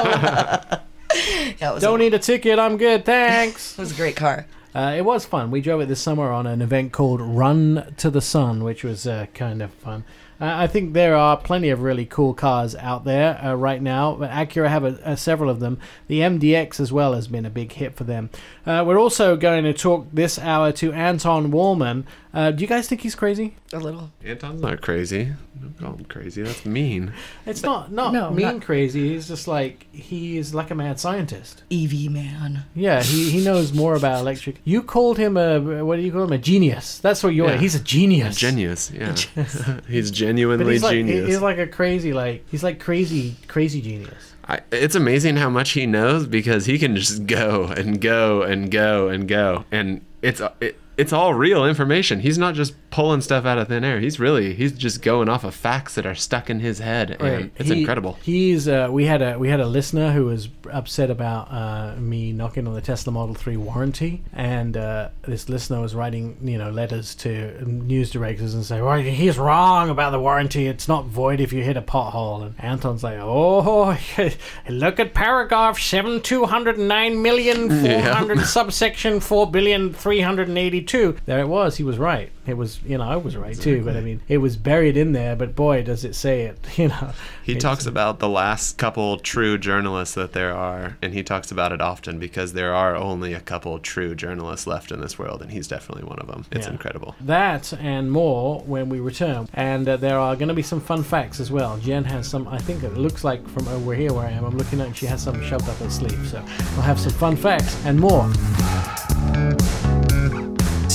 Yeah, was Don't a, need a ticket. I'm good. Thanks. It was a great car. Uh, it was fun. We drove it this summer on an event called Run to the Sun, which was uh, kind of fun. Uh, I think there are plenty of really cool cars out there uh, right now. But Acura have a, a, several of them. The MDX as well has been a big hit for them. Uh, we're also going to talk this hour to Anton Wahlman. Uh, do you guys think he's crazy? A little. Anton's not crazy. Don't call him crazy. That's mean. It's not not No, mean not- crazy. He's just like he is like a mad scientist. EV man. Yeah, he, he knows more about [LAUGHS] electric. You called him a what do you call him a genius? That's what you're. Yeah. He's a genius. Genius. Yeah. [LAUGHS] [LAUGHS] he's But genuinely he's like genius. he's like a crazy like he's like crazy crazy genius. I, it's amazing how much he knows because he can just go and go and go and go and it's it, it's all real information. He's not just pulling stuff out of thin air. He's really he's just going off of facts that are stuck in his head, and Right. it's He- incredible. He's uh, we had a we had a listener who was upset about uh, me knocking on the Tesla Model Three warranty, and uh, this listener was writing you know letters to news directors and say, "Well, he's wrong about the warranty. It's not void if you hit a pothole." And Anton's like, "Oh, [LAUGHS] look at paragraph seven two hundred nine million four hundred subsection four billion three hundred eighty two. There it was. He was right. It was you know I was right too, but I mean it was buried in there. But boy, does it say it. [LAUGHS] You know. He talks about the last couple true journalists that there are, and he talks about it often because there are only a couple true journalists left in this world, and he's definitely one of them. It's Yeah. incredible. That and more when we return. And uh, there are going to be some fun facts as well. Jen has some, I think it looks like from over here where I am, I'm looking at, and she has some shoved up her sleeve. So we'll have some fun facts and more.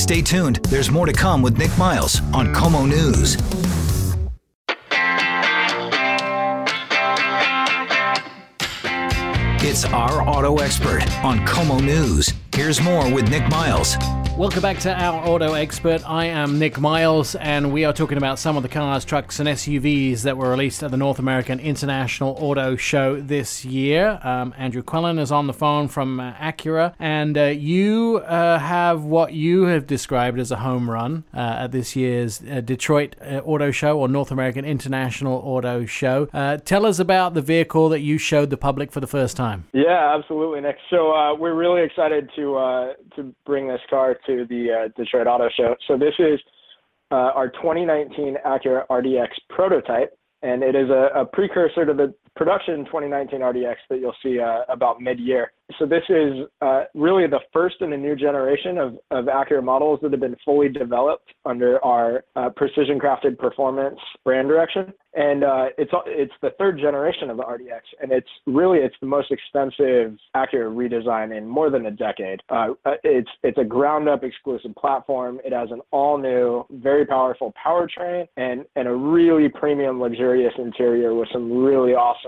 Stay tuned. There's more to come with Nik Miles on KOMO News. It's our auto expert on KOMO News. Here's more with Nik Miles. Welcome back to our auto expert. I am Nik Miles, and we are talking about some of the cars, trucks, and SUVs that were released at the North American International Auto Show this year. Um, Andrew Quillin is on the phone from uh, Acura, and uh, you uh, have what you have described as a home run uh, at this year's uh, Detroit uh, Auto Show or North American International Auto Show. Tell us about the vehicle that you showed the public for the first time. Yeah, absolutely, Nik. So we're really excited to to bring this car to the uh, Detroit Auto Show. So this is uh, our 2019 Acura RDX prototype, and it is a, a precursor to the production 2019 RDX that you'll see uh, about mid-year. So this is uh, really the first in a new generation of, Acura models that have been fully developed under our uh, precision crafted performance brand direction. And it's the third generation of the RDX, and it's really it's the most expensive Acura redesign in more than a decade. It's a ground up exclusive platform. It has an all new, very powerful powertrain, and a really premium, luxurious interior with some really awesome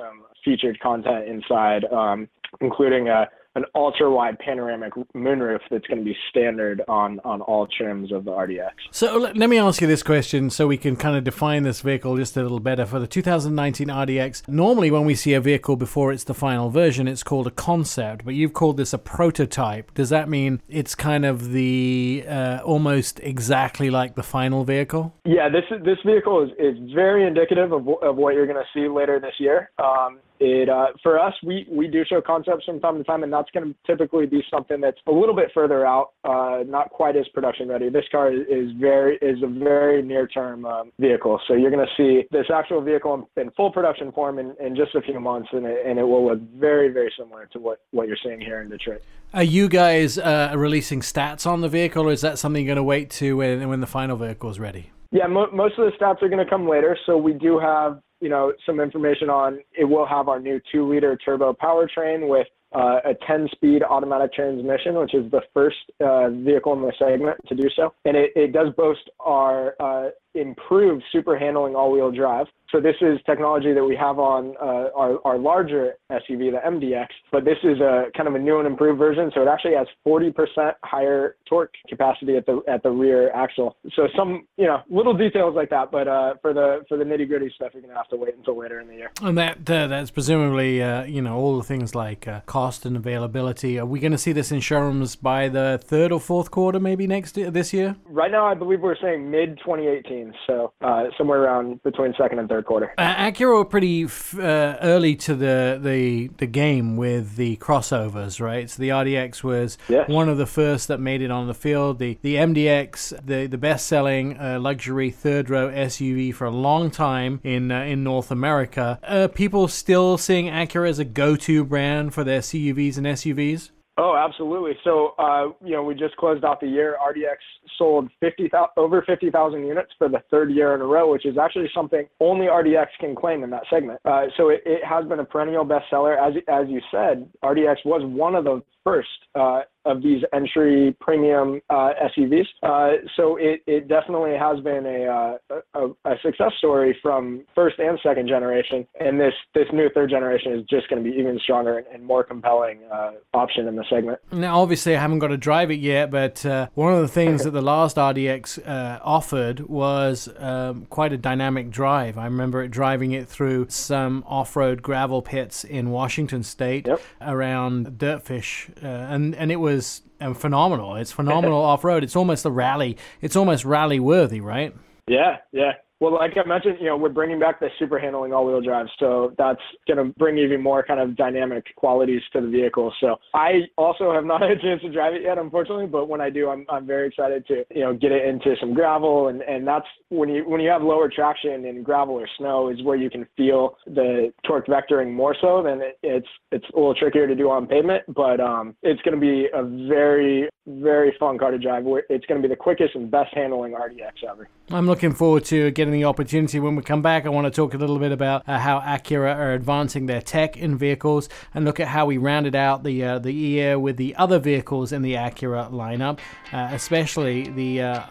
featured content inside, um, including a an ultra wide panoramic moonroof that's going to be standard on on all trims of the RDX. So let, let me ask you this question so we can kind of define this vehicle just a little better. For the 2019 RDX, normally when we see a vehicle before it's the final version, it's called a concept, but you've called this a prototype. Does that mean it's kind of the uh, almost exactly like the final vehicle? Yeah, this this vehicle is, is very indicative of, of what you're going to see later this year. Um, it uh, for us, we we do show concepts from time to time, and that's going to typically be something that's a little bit further out, uh, not quite as production ready. This car is, very is a very near term um, vehicle, so you're going to see this actual vehicle in, in full production form in, in just a few months, and it, and it will look very very similar to what what you're seeing here in Detroit. Are you guys uh, releasing stats on the vehicle, or is that something you're going to wait to when, when the final vehicle is ready? Yeah, mo- most of the stats are going to come later. So we do have, you know, some information on it will have our new two liter turbo powertrain with uh, a 10 speed automatic transmission, which is the first uh, vehicle in the segment to do so. And it, it does boast our uh, improved super handling all wheel drive. So this is technology that we have on uh, our, our larger SUV, the MDX, but this is a kind of a new and improved version. So it actually has 40% higher torque capacity at the at the rear axle. So some you know little details like that, but uh, for the for the nitty gritty stuff, you're gonna have to wait until later in the year. And that uh, that's presumably uh, you know all the things like uh, cost and availability. Are we going to see this in showrooms by the third or fourth quarter, maybe next year, this year? Right now, I believe we're saying mid 2018, so uh, somewhere around between second and third quarter. Uh, Acura were pretty f- uh, early to the, the the game with the crossovers, right? So the RDX was Yes. one of the first that made it on the field. The the MDX, the the best selling uh, luxury third row SUV for a long time in uh, in North America. Are people still seeing Acura as a go to brand for their CUVs and SUVs? Oh, absolutely. So, uh, you know, we just closed out the year. RDX sold 50, thou- over 50,000 units for the third year in a row, which is actually something only RDX can claim in that segment. Uh, so it, it has been a perennial bestseller. As, as you said, RDX was one of the first uh, of these entry premium uh, SUVs. Uh, so it, it definitely has been a, uh, a, a success story from first and second generation, and this this new third generation is just going to be even stronger and, and more compelling uh, option in the segment. Now, obviously, I haven't got to drive it yet, but uh, one of the things [LAUGHS] that the last RDX uh, offered was um, quite a dynamic drive. I remember it driving it through some off-road gravel pits in Washington State Yep. around Dirtfish, uh, and and it was um, phenomenal. It's phenomenal [LAUGHS] off-road. It's almost a rally. It's almost rally worthy, right? Yeah, yeah. Well, like I mentioned, you know, we're bringing back the super handling all-wheel drive, so that's going to bring even more kind of dynamic qualities to the vehicle. So I also have not [LAUGHS] had a chance to drive it yet, unfortunately, but when I do, I'm I'm very excited to you know get it into some gravel, and and that's when you when you have lower traction in gravel or snow is where you can feel the torque vectoring more so than it, it's it's a little trickier to do on pavement, but um, it's going to be a very very fun car to drive. It's going to be the quickest and best handling RDX ever. I'm looking forward to getting the opportunity when we come back. I want to talk a little bit about uh, how Acura are advancing their tech in vehicles and look at how we rounded out the uh, the year with the other vehicles in the Acura lineup, uh, especially the uh,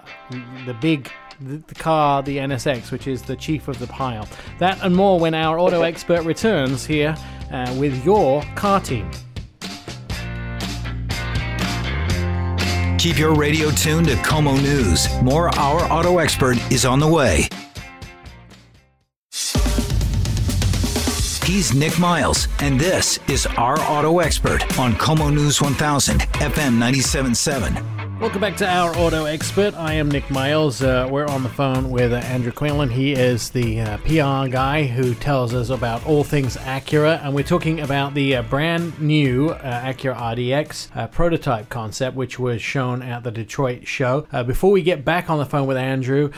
the big the, car, the NSX, which is the chief of the pile. That and more when our auto expert returns here uh, with your car team. Keep your radio tuned to KOMO News. More Our Auto Expert is on the way. He's Nik Miles, and this is Our Auto Expert on KOMO News 1000, FM 97.7. Welcome back to our auto expert. I am Nik Miles. Uh, we're on the phone with uh, Andrew Quillin. He is the uh, PR guy who tells us about all things Acura, and we're talking about the uh, brand new uh, Acura RDX uh, prototype concept, which was shown at the Detroit show. Before we get back on the phone with Andrew,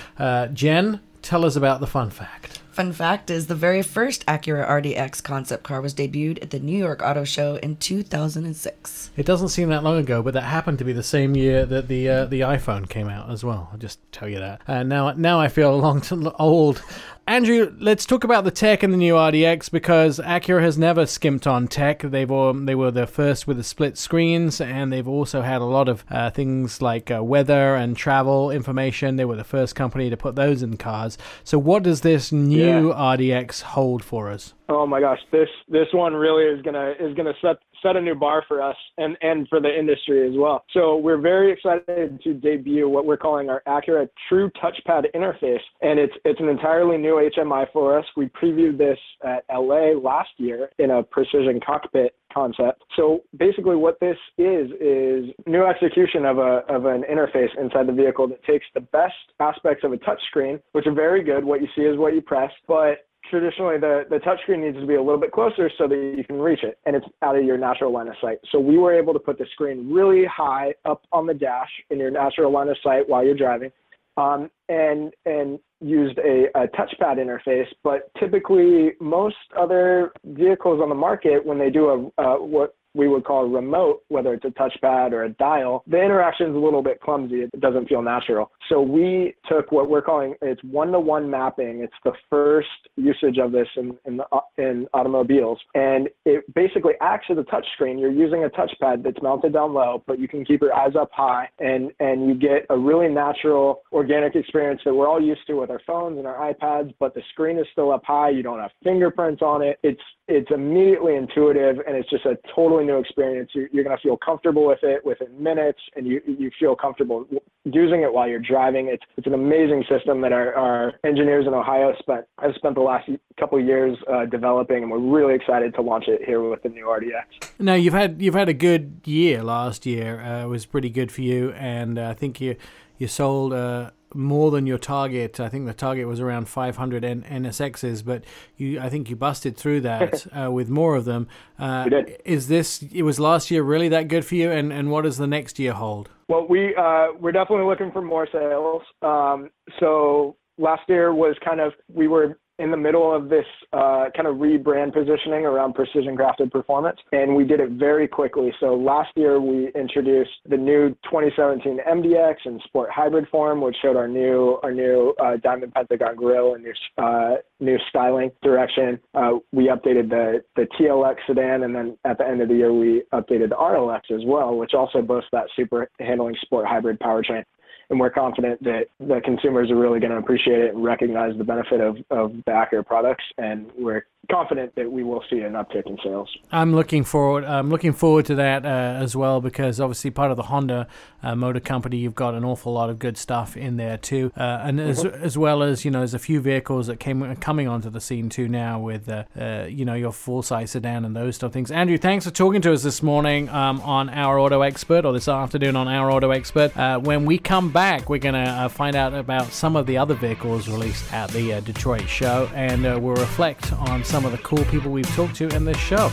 Jen, tell us about the fun fact. Fun fact is the very first Acura RDX concept car was debuted at the New York Auto Show in 2006. It doesn't seem that long ago, but that happened to be the same year that the uh, the iPhone came out as well. I'll just tell you that. Uh, now, now I feel long t- [LAUGHS] old. Andrew, let's talk about the tech in the new RDX because Acura has never skimped on tech. They've all, they were the first with the split screens, and they've also had a lot of uh, things like uh, weather and travel information. They were the first company to put those in cars. So, what does this new RDX hold for us? Oh my gosh, this this one really is gonna is gonna set set a new bar for us and and for the industry as well. So we're very excited to debut what we're calling our Acura True Touchpad interface, and it's it's an entirely new HMI for us. We previewed this at LA last year in a precision cockpit concept. So basically what this is is new execution of a of an interface inside the vehicle that takes the best aspects of a touchscreen, which are very good. What you see is what you press, but traditionally the, the touchscreen needs to be a little bit closer so that you can reach it and it's out of your natural line of sight. So we were able to put the screen really high up on the dash in your natural line of sight while you're driving. Um, and and used a, a touchpad interface, but typically most other vehicles on the market, when they do a uh, what we would call remote, whether it's a touchpad or a dial, the interaction is a little bit clumsy. It doesn't feel natural. So we took what we're calling it's one-to-one mapping. It's the first usage of this in in, the, in automobiles, and it basically acts as a touch screen. You're using a touchpad that's mounted down low, but you can keep your eyes up high, and and you get a really natural, organic experience that we're all used to with our phones and our iPads. But the screen is still up high. You don't have fingerprints on it. It's it's immediately intuitive, and it's just a totally new experience. You're, you're going to feel comfortable with it within minutes, and you you feel comfortable using it while you're driving. It's it's an amazing system that our, our engineers in Ohio spent have spent the last couple years uh, developing, and we're really excited to launch it here with the new RDX. Now you've had you've had a good year last year. Uh, it was pretty good for you, and uh, I think you you sold uh, more than your target. I think the target was around 500 N- NSXs, but you I think you busted through that [LAUGHS] uh, with more of them. Uh, We did. Is this it was last year really that good for you? And and what does the next year hold? Well, we uh, we're definitely looking for more sales. Um, so last year was kind of we were in the middle of this uh, kind of rebrand positioning around precision crafted performance, and we did it very quickly. So last year we introduced the new 2017 MDX and Sport Hybrid form, which showed our new our new uh, Diamond Pentagon grille and new uh, new styling direction. Uh, we updated the the TLX sedan, and then at the end of the year we updated the RLX as well, which also boasts that super handling Sport Hybrid powertrain and we're confident that the consumers are really going to appreciate it and recognize the benefit of, of the products. And we're confident that we will see an uptick in sales. I'm looking forward. I'm looking forward to that uh, as well because obviously part of the Honda uh, Motor Company, you've got an awful lot of good stuff in there too, uh, and mm-hmm. as, as well as you know, there's a few vehicles that came coming onto the scene too now with uh, uh, you know your full size sedan and those sort of things. Andrew, thanks for talking to us this morning um, on Our Auto Expert or this afternoon on Our Auto Expert. Uh, when we come back, we're going to find out about some of the other vehicles released at the Detroit show, and we'll reflect on some some of the cool people we've talked to in this show.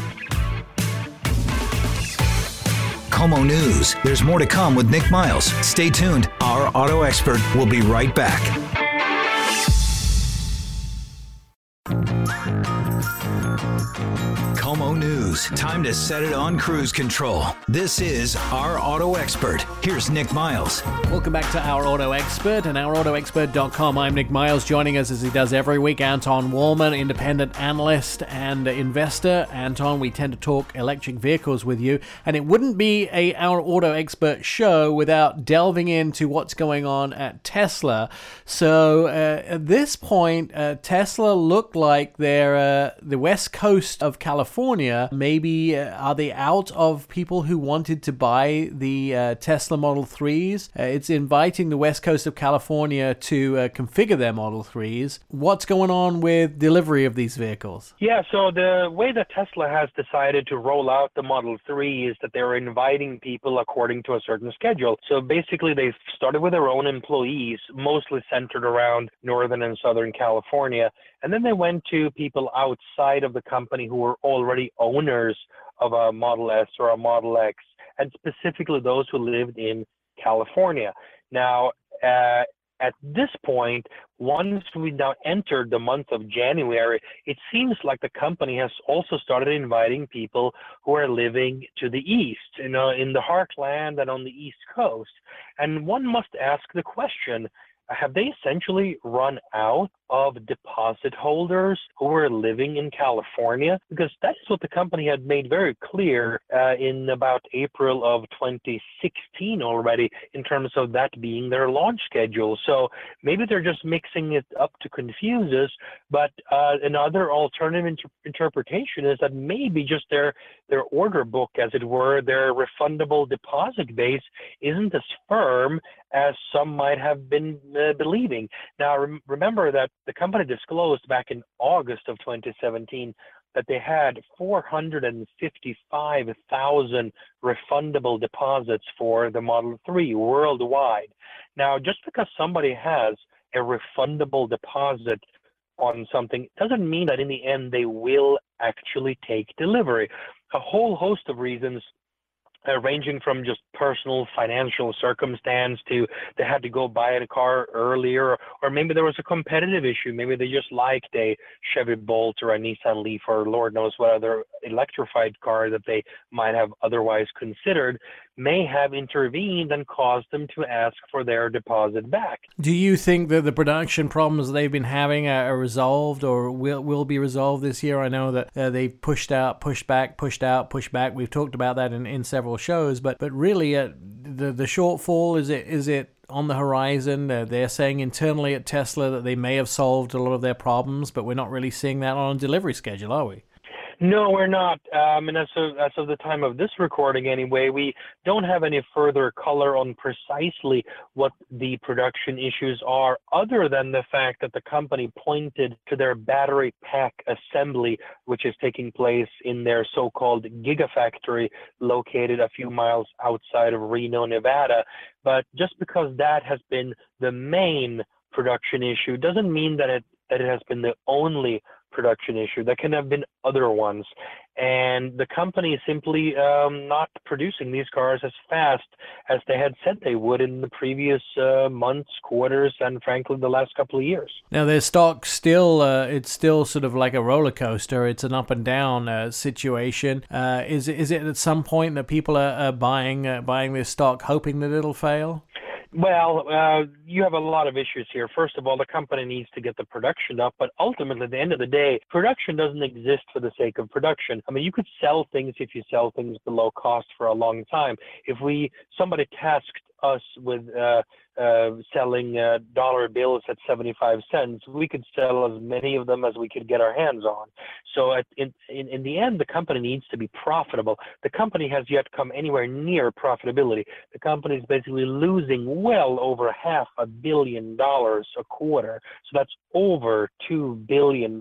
KOMO News. There's more to come with Nik Miles. Stay tuned. Our auto expert will be right back. News. Time to set it on cruise control. This is Our Auto Expert. Here's Nik Miles. Welcome back to Our Auto Expert and OurAutoExpert.com. I'm Nik Miles. Joining us as he does every week, Anton Wahlman, independent analyst and investor. Anton, we tend to talk electric vehicles with you, and it wouldn't be a Our Auto Expert show without delving into what's going on at Tesla. So uh, at this point, uh, Tesla looked like they're uh, the west coast of California. Maybe uh, are they out of people who wanted to buy the uh, Tesla Model 3s? Uh, it's inviting the west coast of California to uh, configure their Model 3s. What's going on with delivery of these vehicles? Yeah, so the way that Tesla has decided to roll out the Model 3 is that they're inviting people according to a certain schedule. So basically, they've started with their own employees, mostly centered around Northern and Southern California. And then they went to people outside of the company who were already owners of a Model S or a Model X, and specifically those who lived in California. Now, uh, at this point, once we now entered the month of January, it seems like the company has also started inviting people who are living to the east, you know, in the heartland and on the east coast. And one must ask the question have they essentially run out of deposit holders who were living in California? Because that is what the company had made very clear uh, in about April of 2016 already, in terms of that being their launch schedule. So maybe they're just mixing it up to confuse us. But uh, another alternative inter- interpretation is that maybe just their their order book, as it were, their refundable deposit base isn't as firm as some might have been uh, believing. Now, rem- remember that the company disclosed back in August of 2017 that they had 455,000 refundable deposits for the Model 3 worldwide. Now, just because somebody has a refundable deposit on something doesn't mean that in the end they will actually take delivery. A whole host of reasons uh, ranging from just personal financial circumstance to they had to go buy a car earlier, or maybe there was a competitive issue. Maybe they just liked a Chevy Bolt or a Nissan Leaf or Lord knows what other electrified car that they might have otherwise considered may have intervened and caused them to ask for their deposit back. Do you think that the production problems they've been having are resolved or will will be resolved this year? I know that uh, they've pushed out, pushed back, pushed out, pushed back. We've talked about that in, in several shows, but but really, uh, the the shortfall is it is it on the horizon. Uh, they're saying internally at Tesla that they may have solved a lot of their problems, but we're not really seeing that on a delivery schedule, are we? No, we're not. Um, and as of, as of the time of this recording, anyway, we don't have any further color on precisely what the production issues are, other than the fact that the company pointed to their battery pack assembly, which is taking place in their so called Gigafactory located a few miles outside of Reno, Nevada. But just because that has been the main production issue doesn't mean that it that it has been the only production issue. There can have been other ones. And the company is simply um, not producing these cars as fast as they had said they would in the previous uh, months, quarters, and frankly, the last couple of years. Now, their stock still, uh, it's still sort of like a roller coaster. It's an up and down uh, situation. Uh, is, is it at some point that people are, are buying, uh, buying this stock hoping that it'll fail? Well, uh, you have a lot of issues here. First of all, the company needs to get the production up, but ultimately, at the end of the day, production doesn't exist for the sake of production. I mean, you could sell things if you sell things below cost for a long time. If we somebody tasked us with uh, uh, selling uh, dollar bills at 75 cents, we could sell as many of them as we could get our hands on. So at, in, in, in the end, the company needs to be profitable. The company has yet come anywhere near profitability. The company is basically losing well over half a billion dollars a quarter. So that's over $2 billion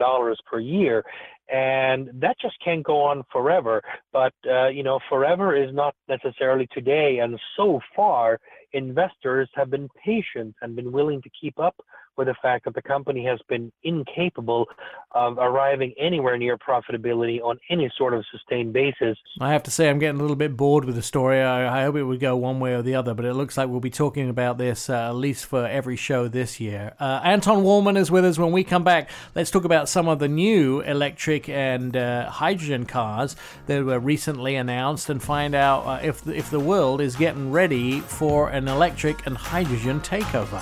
per year and that just can't go on forever. But uh, you know, forever is not necessarily today, and so far, investors have been patient and been willing to keep up with the fact that the company has been incapable of arriving anywhere near profitability on any sort of sustained basis. I have to say, I'm getting a little bit bored with the story. I, I hope it would go one way or the other, but it looks like we'll be talking about this uh, at least for every show this year. Uh, Anton Wahlman is with us. When we come back, let's talk about some of the new electric and uh, hydrogen cars that were recently announced and find out uh, if, if the world is getting ready for an electric and hydrogen takeover.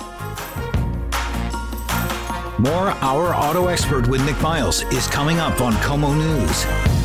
More Our Auto Expert with Nik Miles is coming up on KOMO News.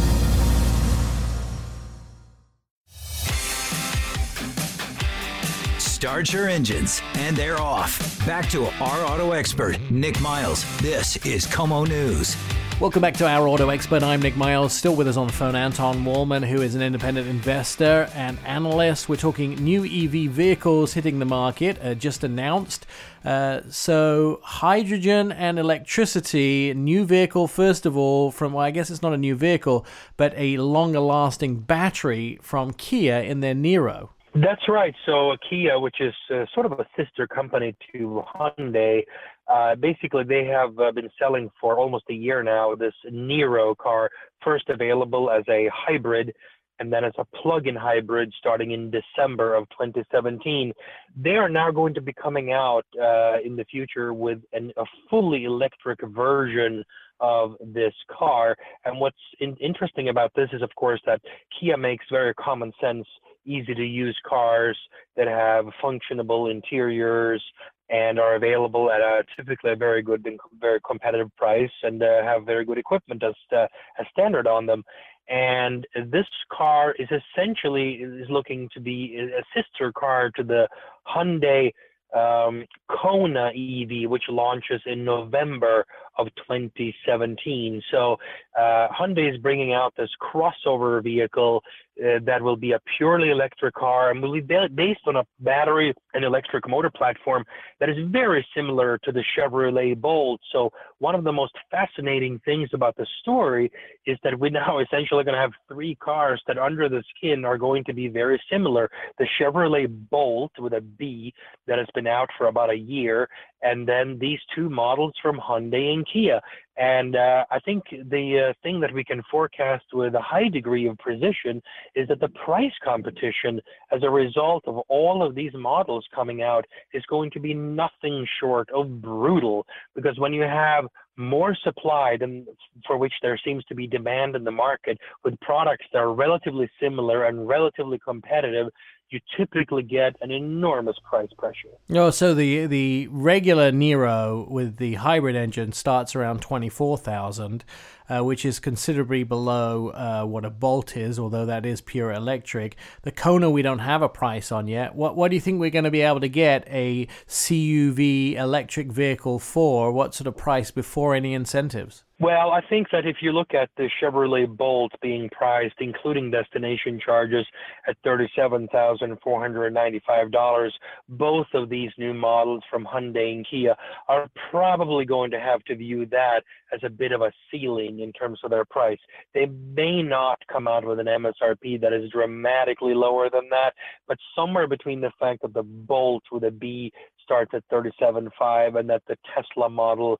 Start your engines, and they're off. Back to our auto expert, Nik Miles. This is KOMO News. Welcome back to our auto expert. I'm Nik Miles. Still with us on the phone, Anton Wahlman, who is an independent investor and analyst. We're talking new EV vehicles hitting the market, uh, just announced. Uh, so, hydrogen and electricity, new vehicle, first of all, from, well, I guess it's not a new vehicle, but a longer lasting battery from Kia in their Niro. That's right. So Kia, which is uh, sort of a sister company to Hyundai, uh, basically, they have uh, been selling for almost a year now this Niro car, first available as a hybrid and then as a plug-in hybrid starting in December of 2017. They are now going to be coming out uh, in the future with an, a fully electric version of this car. And what's in, interesting about this is, of course, that Kia makes very common sense, easy to use cars that have functionable interiors, and are available at a typically a very good and very competitive price and uh, have very good equipment as uh, standard on them. And this car is essentially is looking to be a sister car to the Hyundai um, Kona EV, which launches in November of 2017. So uh, Hyundai is bringing out this crossover vehicle uh, that will be a purely electric car and will be based on a battery and electric motor platform that is very similar to the Chevrolet Bolt. So one of the most fascinating things about the story is that we [LAUGHS] now essentially going to have three cars that under the skin are going to be very similar. The Chevrolet Bolt with a B that has been out for about a year, and then these two models from Hyundai and Kia. And uh, I think the uh, thing that we can forecast with a high degree of precision is that the price competition as a result of all of these models coming out is going to be nothing short of brutal. Because when you have more supply than for which there seems to be demand in the market with products that are relatively similar and relatively competitive you typically get an enormous price pressure. Oh, so the the regular Niro with the hybrid engine starts around twenty four thousand, uh, which is considerably below uh, what a Bolt is, although that is pure electric. The Kona we don't have a price on yet. What what do you think we're going to be able to get a CUV electric vehicle for? What sort of price before any incentives? Well, I think that if you look at the Chevrolet Bolt being priced, including destination charges, at $37,495, both of these new models from Hyundai and Kia are probably going to have to view that as a bit of a ceiling in terms of their price. They may not come out with an MSRP that is dramatically lower than that, but somewhere between the fact that the Bolt with a B starts at 37.5 and that the Tesla model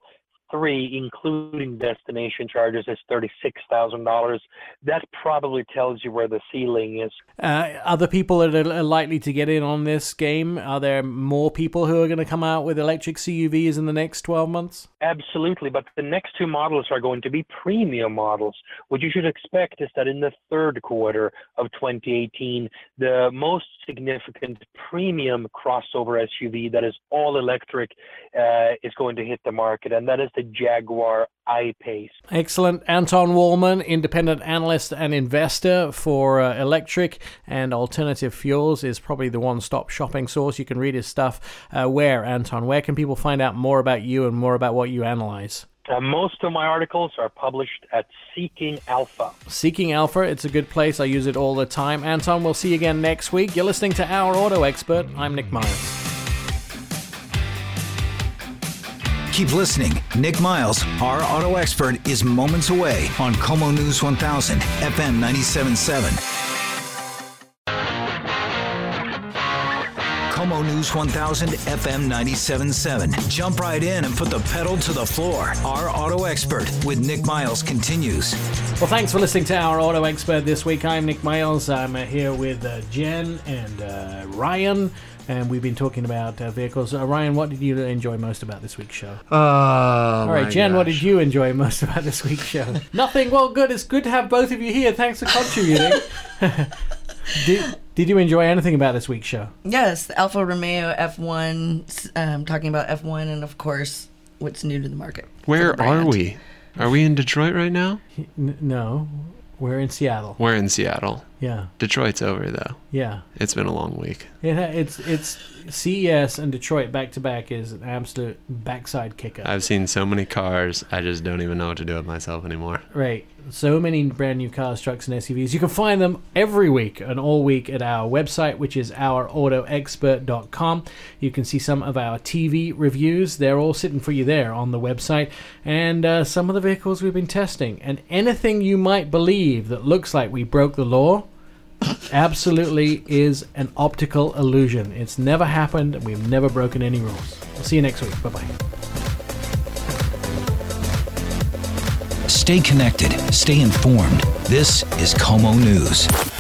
three, including destination charges, is thirty-six thousand dollars. That probably tells you where the ceiling is. Uh, other people that are likely to get in on this game, are there more people who are going to come out with electric CUVs in the next 12 months? Absolutely, but the next two models are going to be premium models. What you should expect is that in the third quarter of 2018, the most significant premium crossover SUV that is all electric uh, is going to hit the market, and that is the Jaguar I-Pace. Excellent. Anton Wahlman, independent analyst and investor for uh, electric and alternative fuels, is probably the one-stop shopping source. You can read his stuff. Uh, where, Anton? Where can people find out more about you and more about what you analyze? Uh, most of my articles are published at Seeking Alpha. Seeking Alpha, it's a good place. I use it all the time. Anton, we'll see you again next week. You're listening to Our Auto Expert. I'm Nik Miles. Keep listening. Nik Miles, our auto expert, is moments away on KOMO News 1000, FM 97.7. KOMO News 1000 FM 97.7. Jump right in and put the pedal to the floor. Our auto expert with Nik Miles continues. Well, thanks for listening to our auto expert this week. I'm Nik Miles. I'm uh, here with uh, Jen and uh, Ryan and we've been talking about uh, vehicles. Uh, Ryan, what did you enjoy most about this week's show? Oh, All right, Jen, gosh. what did you enjoy most about this week's show? [LAUGHS] Nothing. Well, good. It's good to have both of you here. Thanks for contributing. [LAUGHS] did, did you enjoy anything about this week's show? Yes, the Alfa Romeo F1, um, talking about F1, and of course, what's new to the market. Where the are we? Are we in Detroit right now? N- no, we're in Seattle. We're in Seattle. Yeah. Detroit's over though. Yeah. It's been a long week. It, it's it's CES and Detroit back to back is an absolute backside kicker. I've seen so many cars, I just don't even know what to do with myself anymore. Right. So many brand new cars, trucks, and SUVs. You can find them every week and all week at our website, which is ourautoexpert.com. You can see some of our TV reviews. They're all sitting for you there on the website. And uh, some of the vehicles we've been testing. And anything you might believe that looks like we broke the law absolutely is an optical illusion. It's never happened, and we've never broken any rules. We'll see you next week. Bye bye. Stay connected, stay informed. This is KOMO News.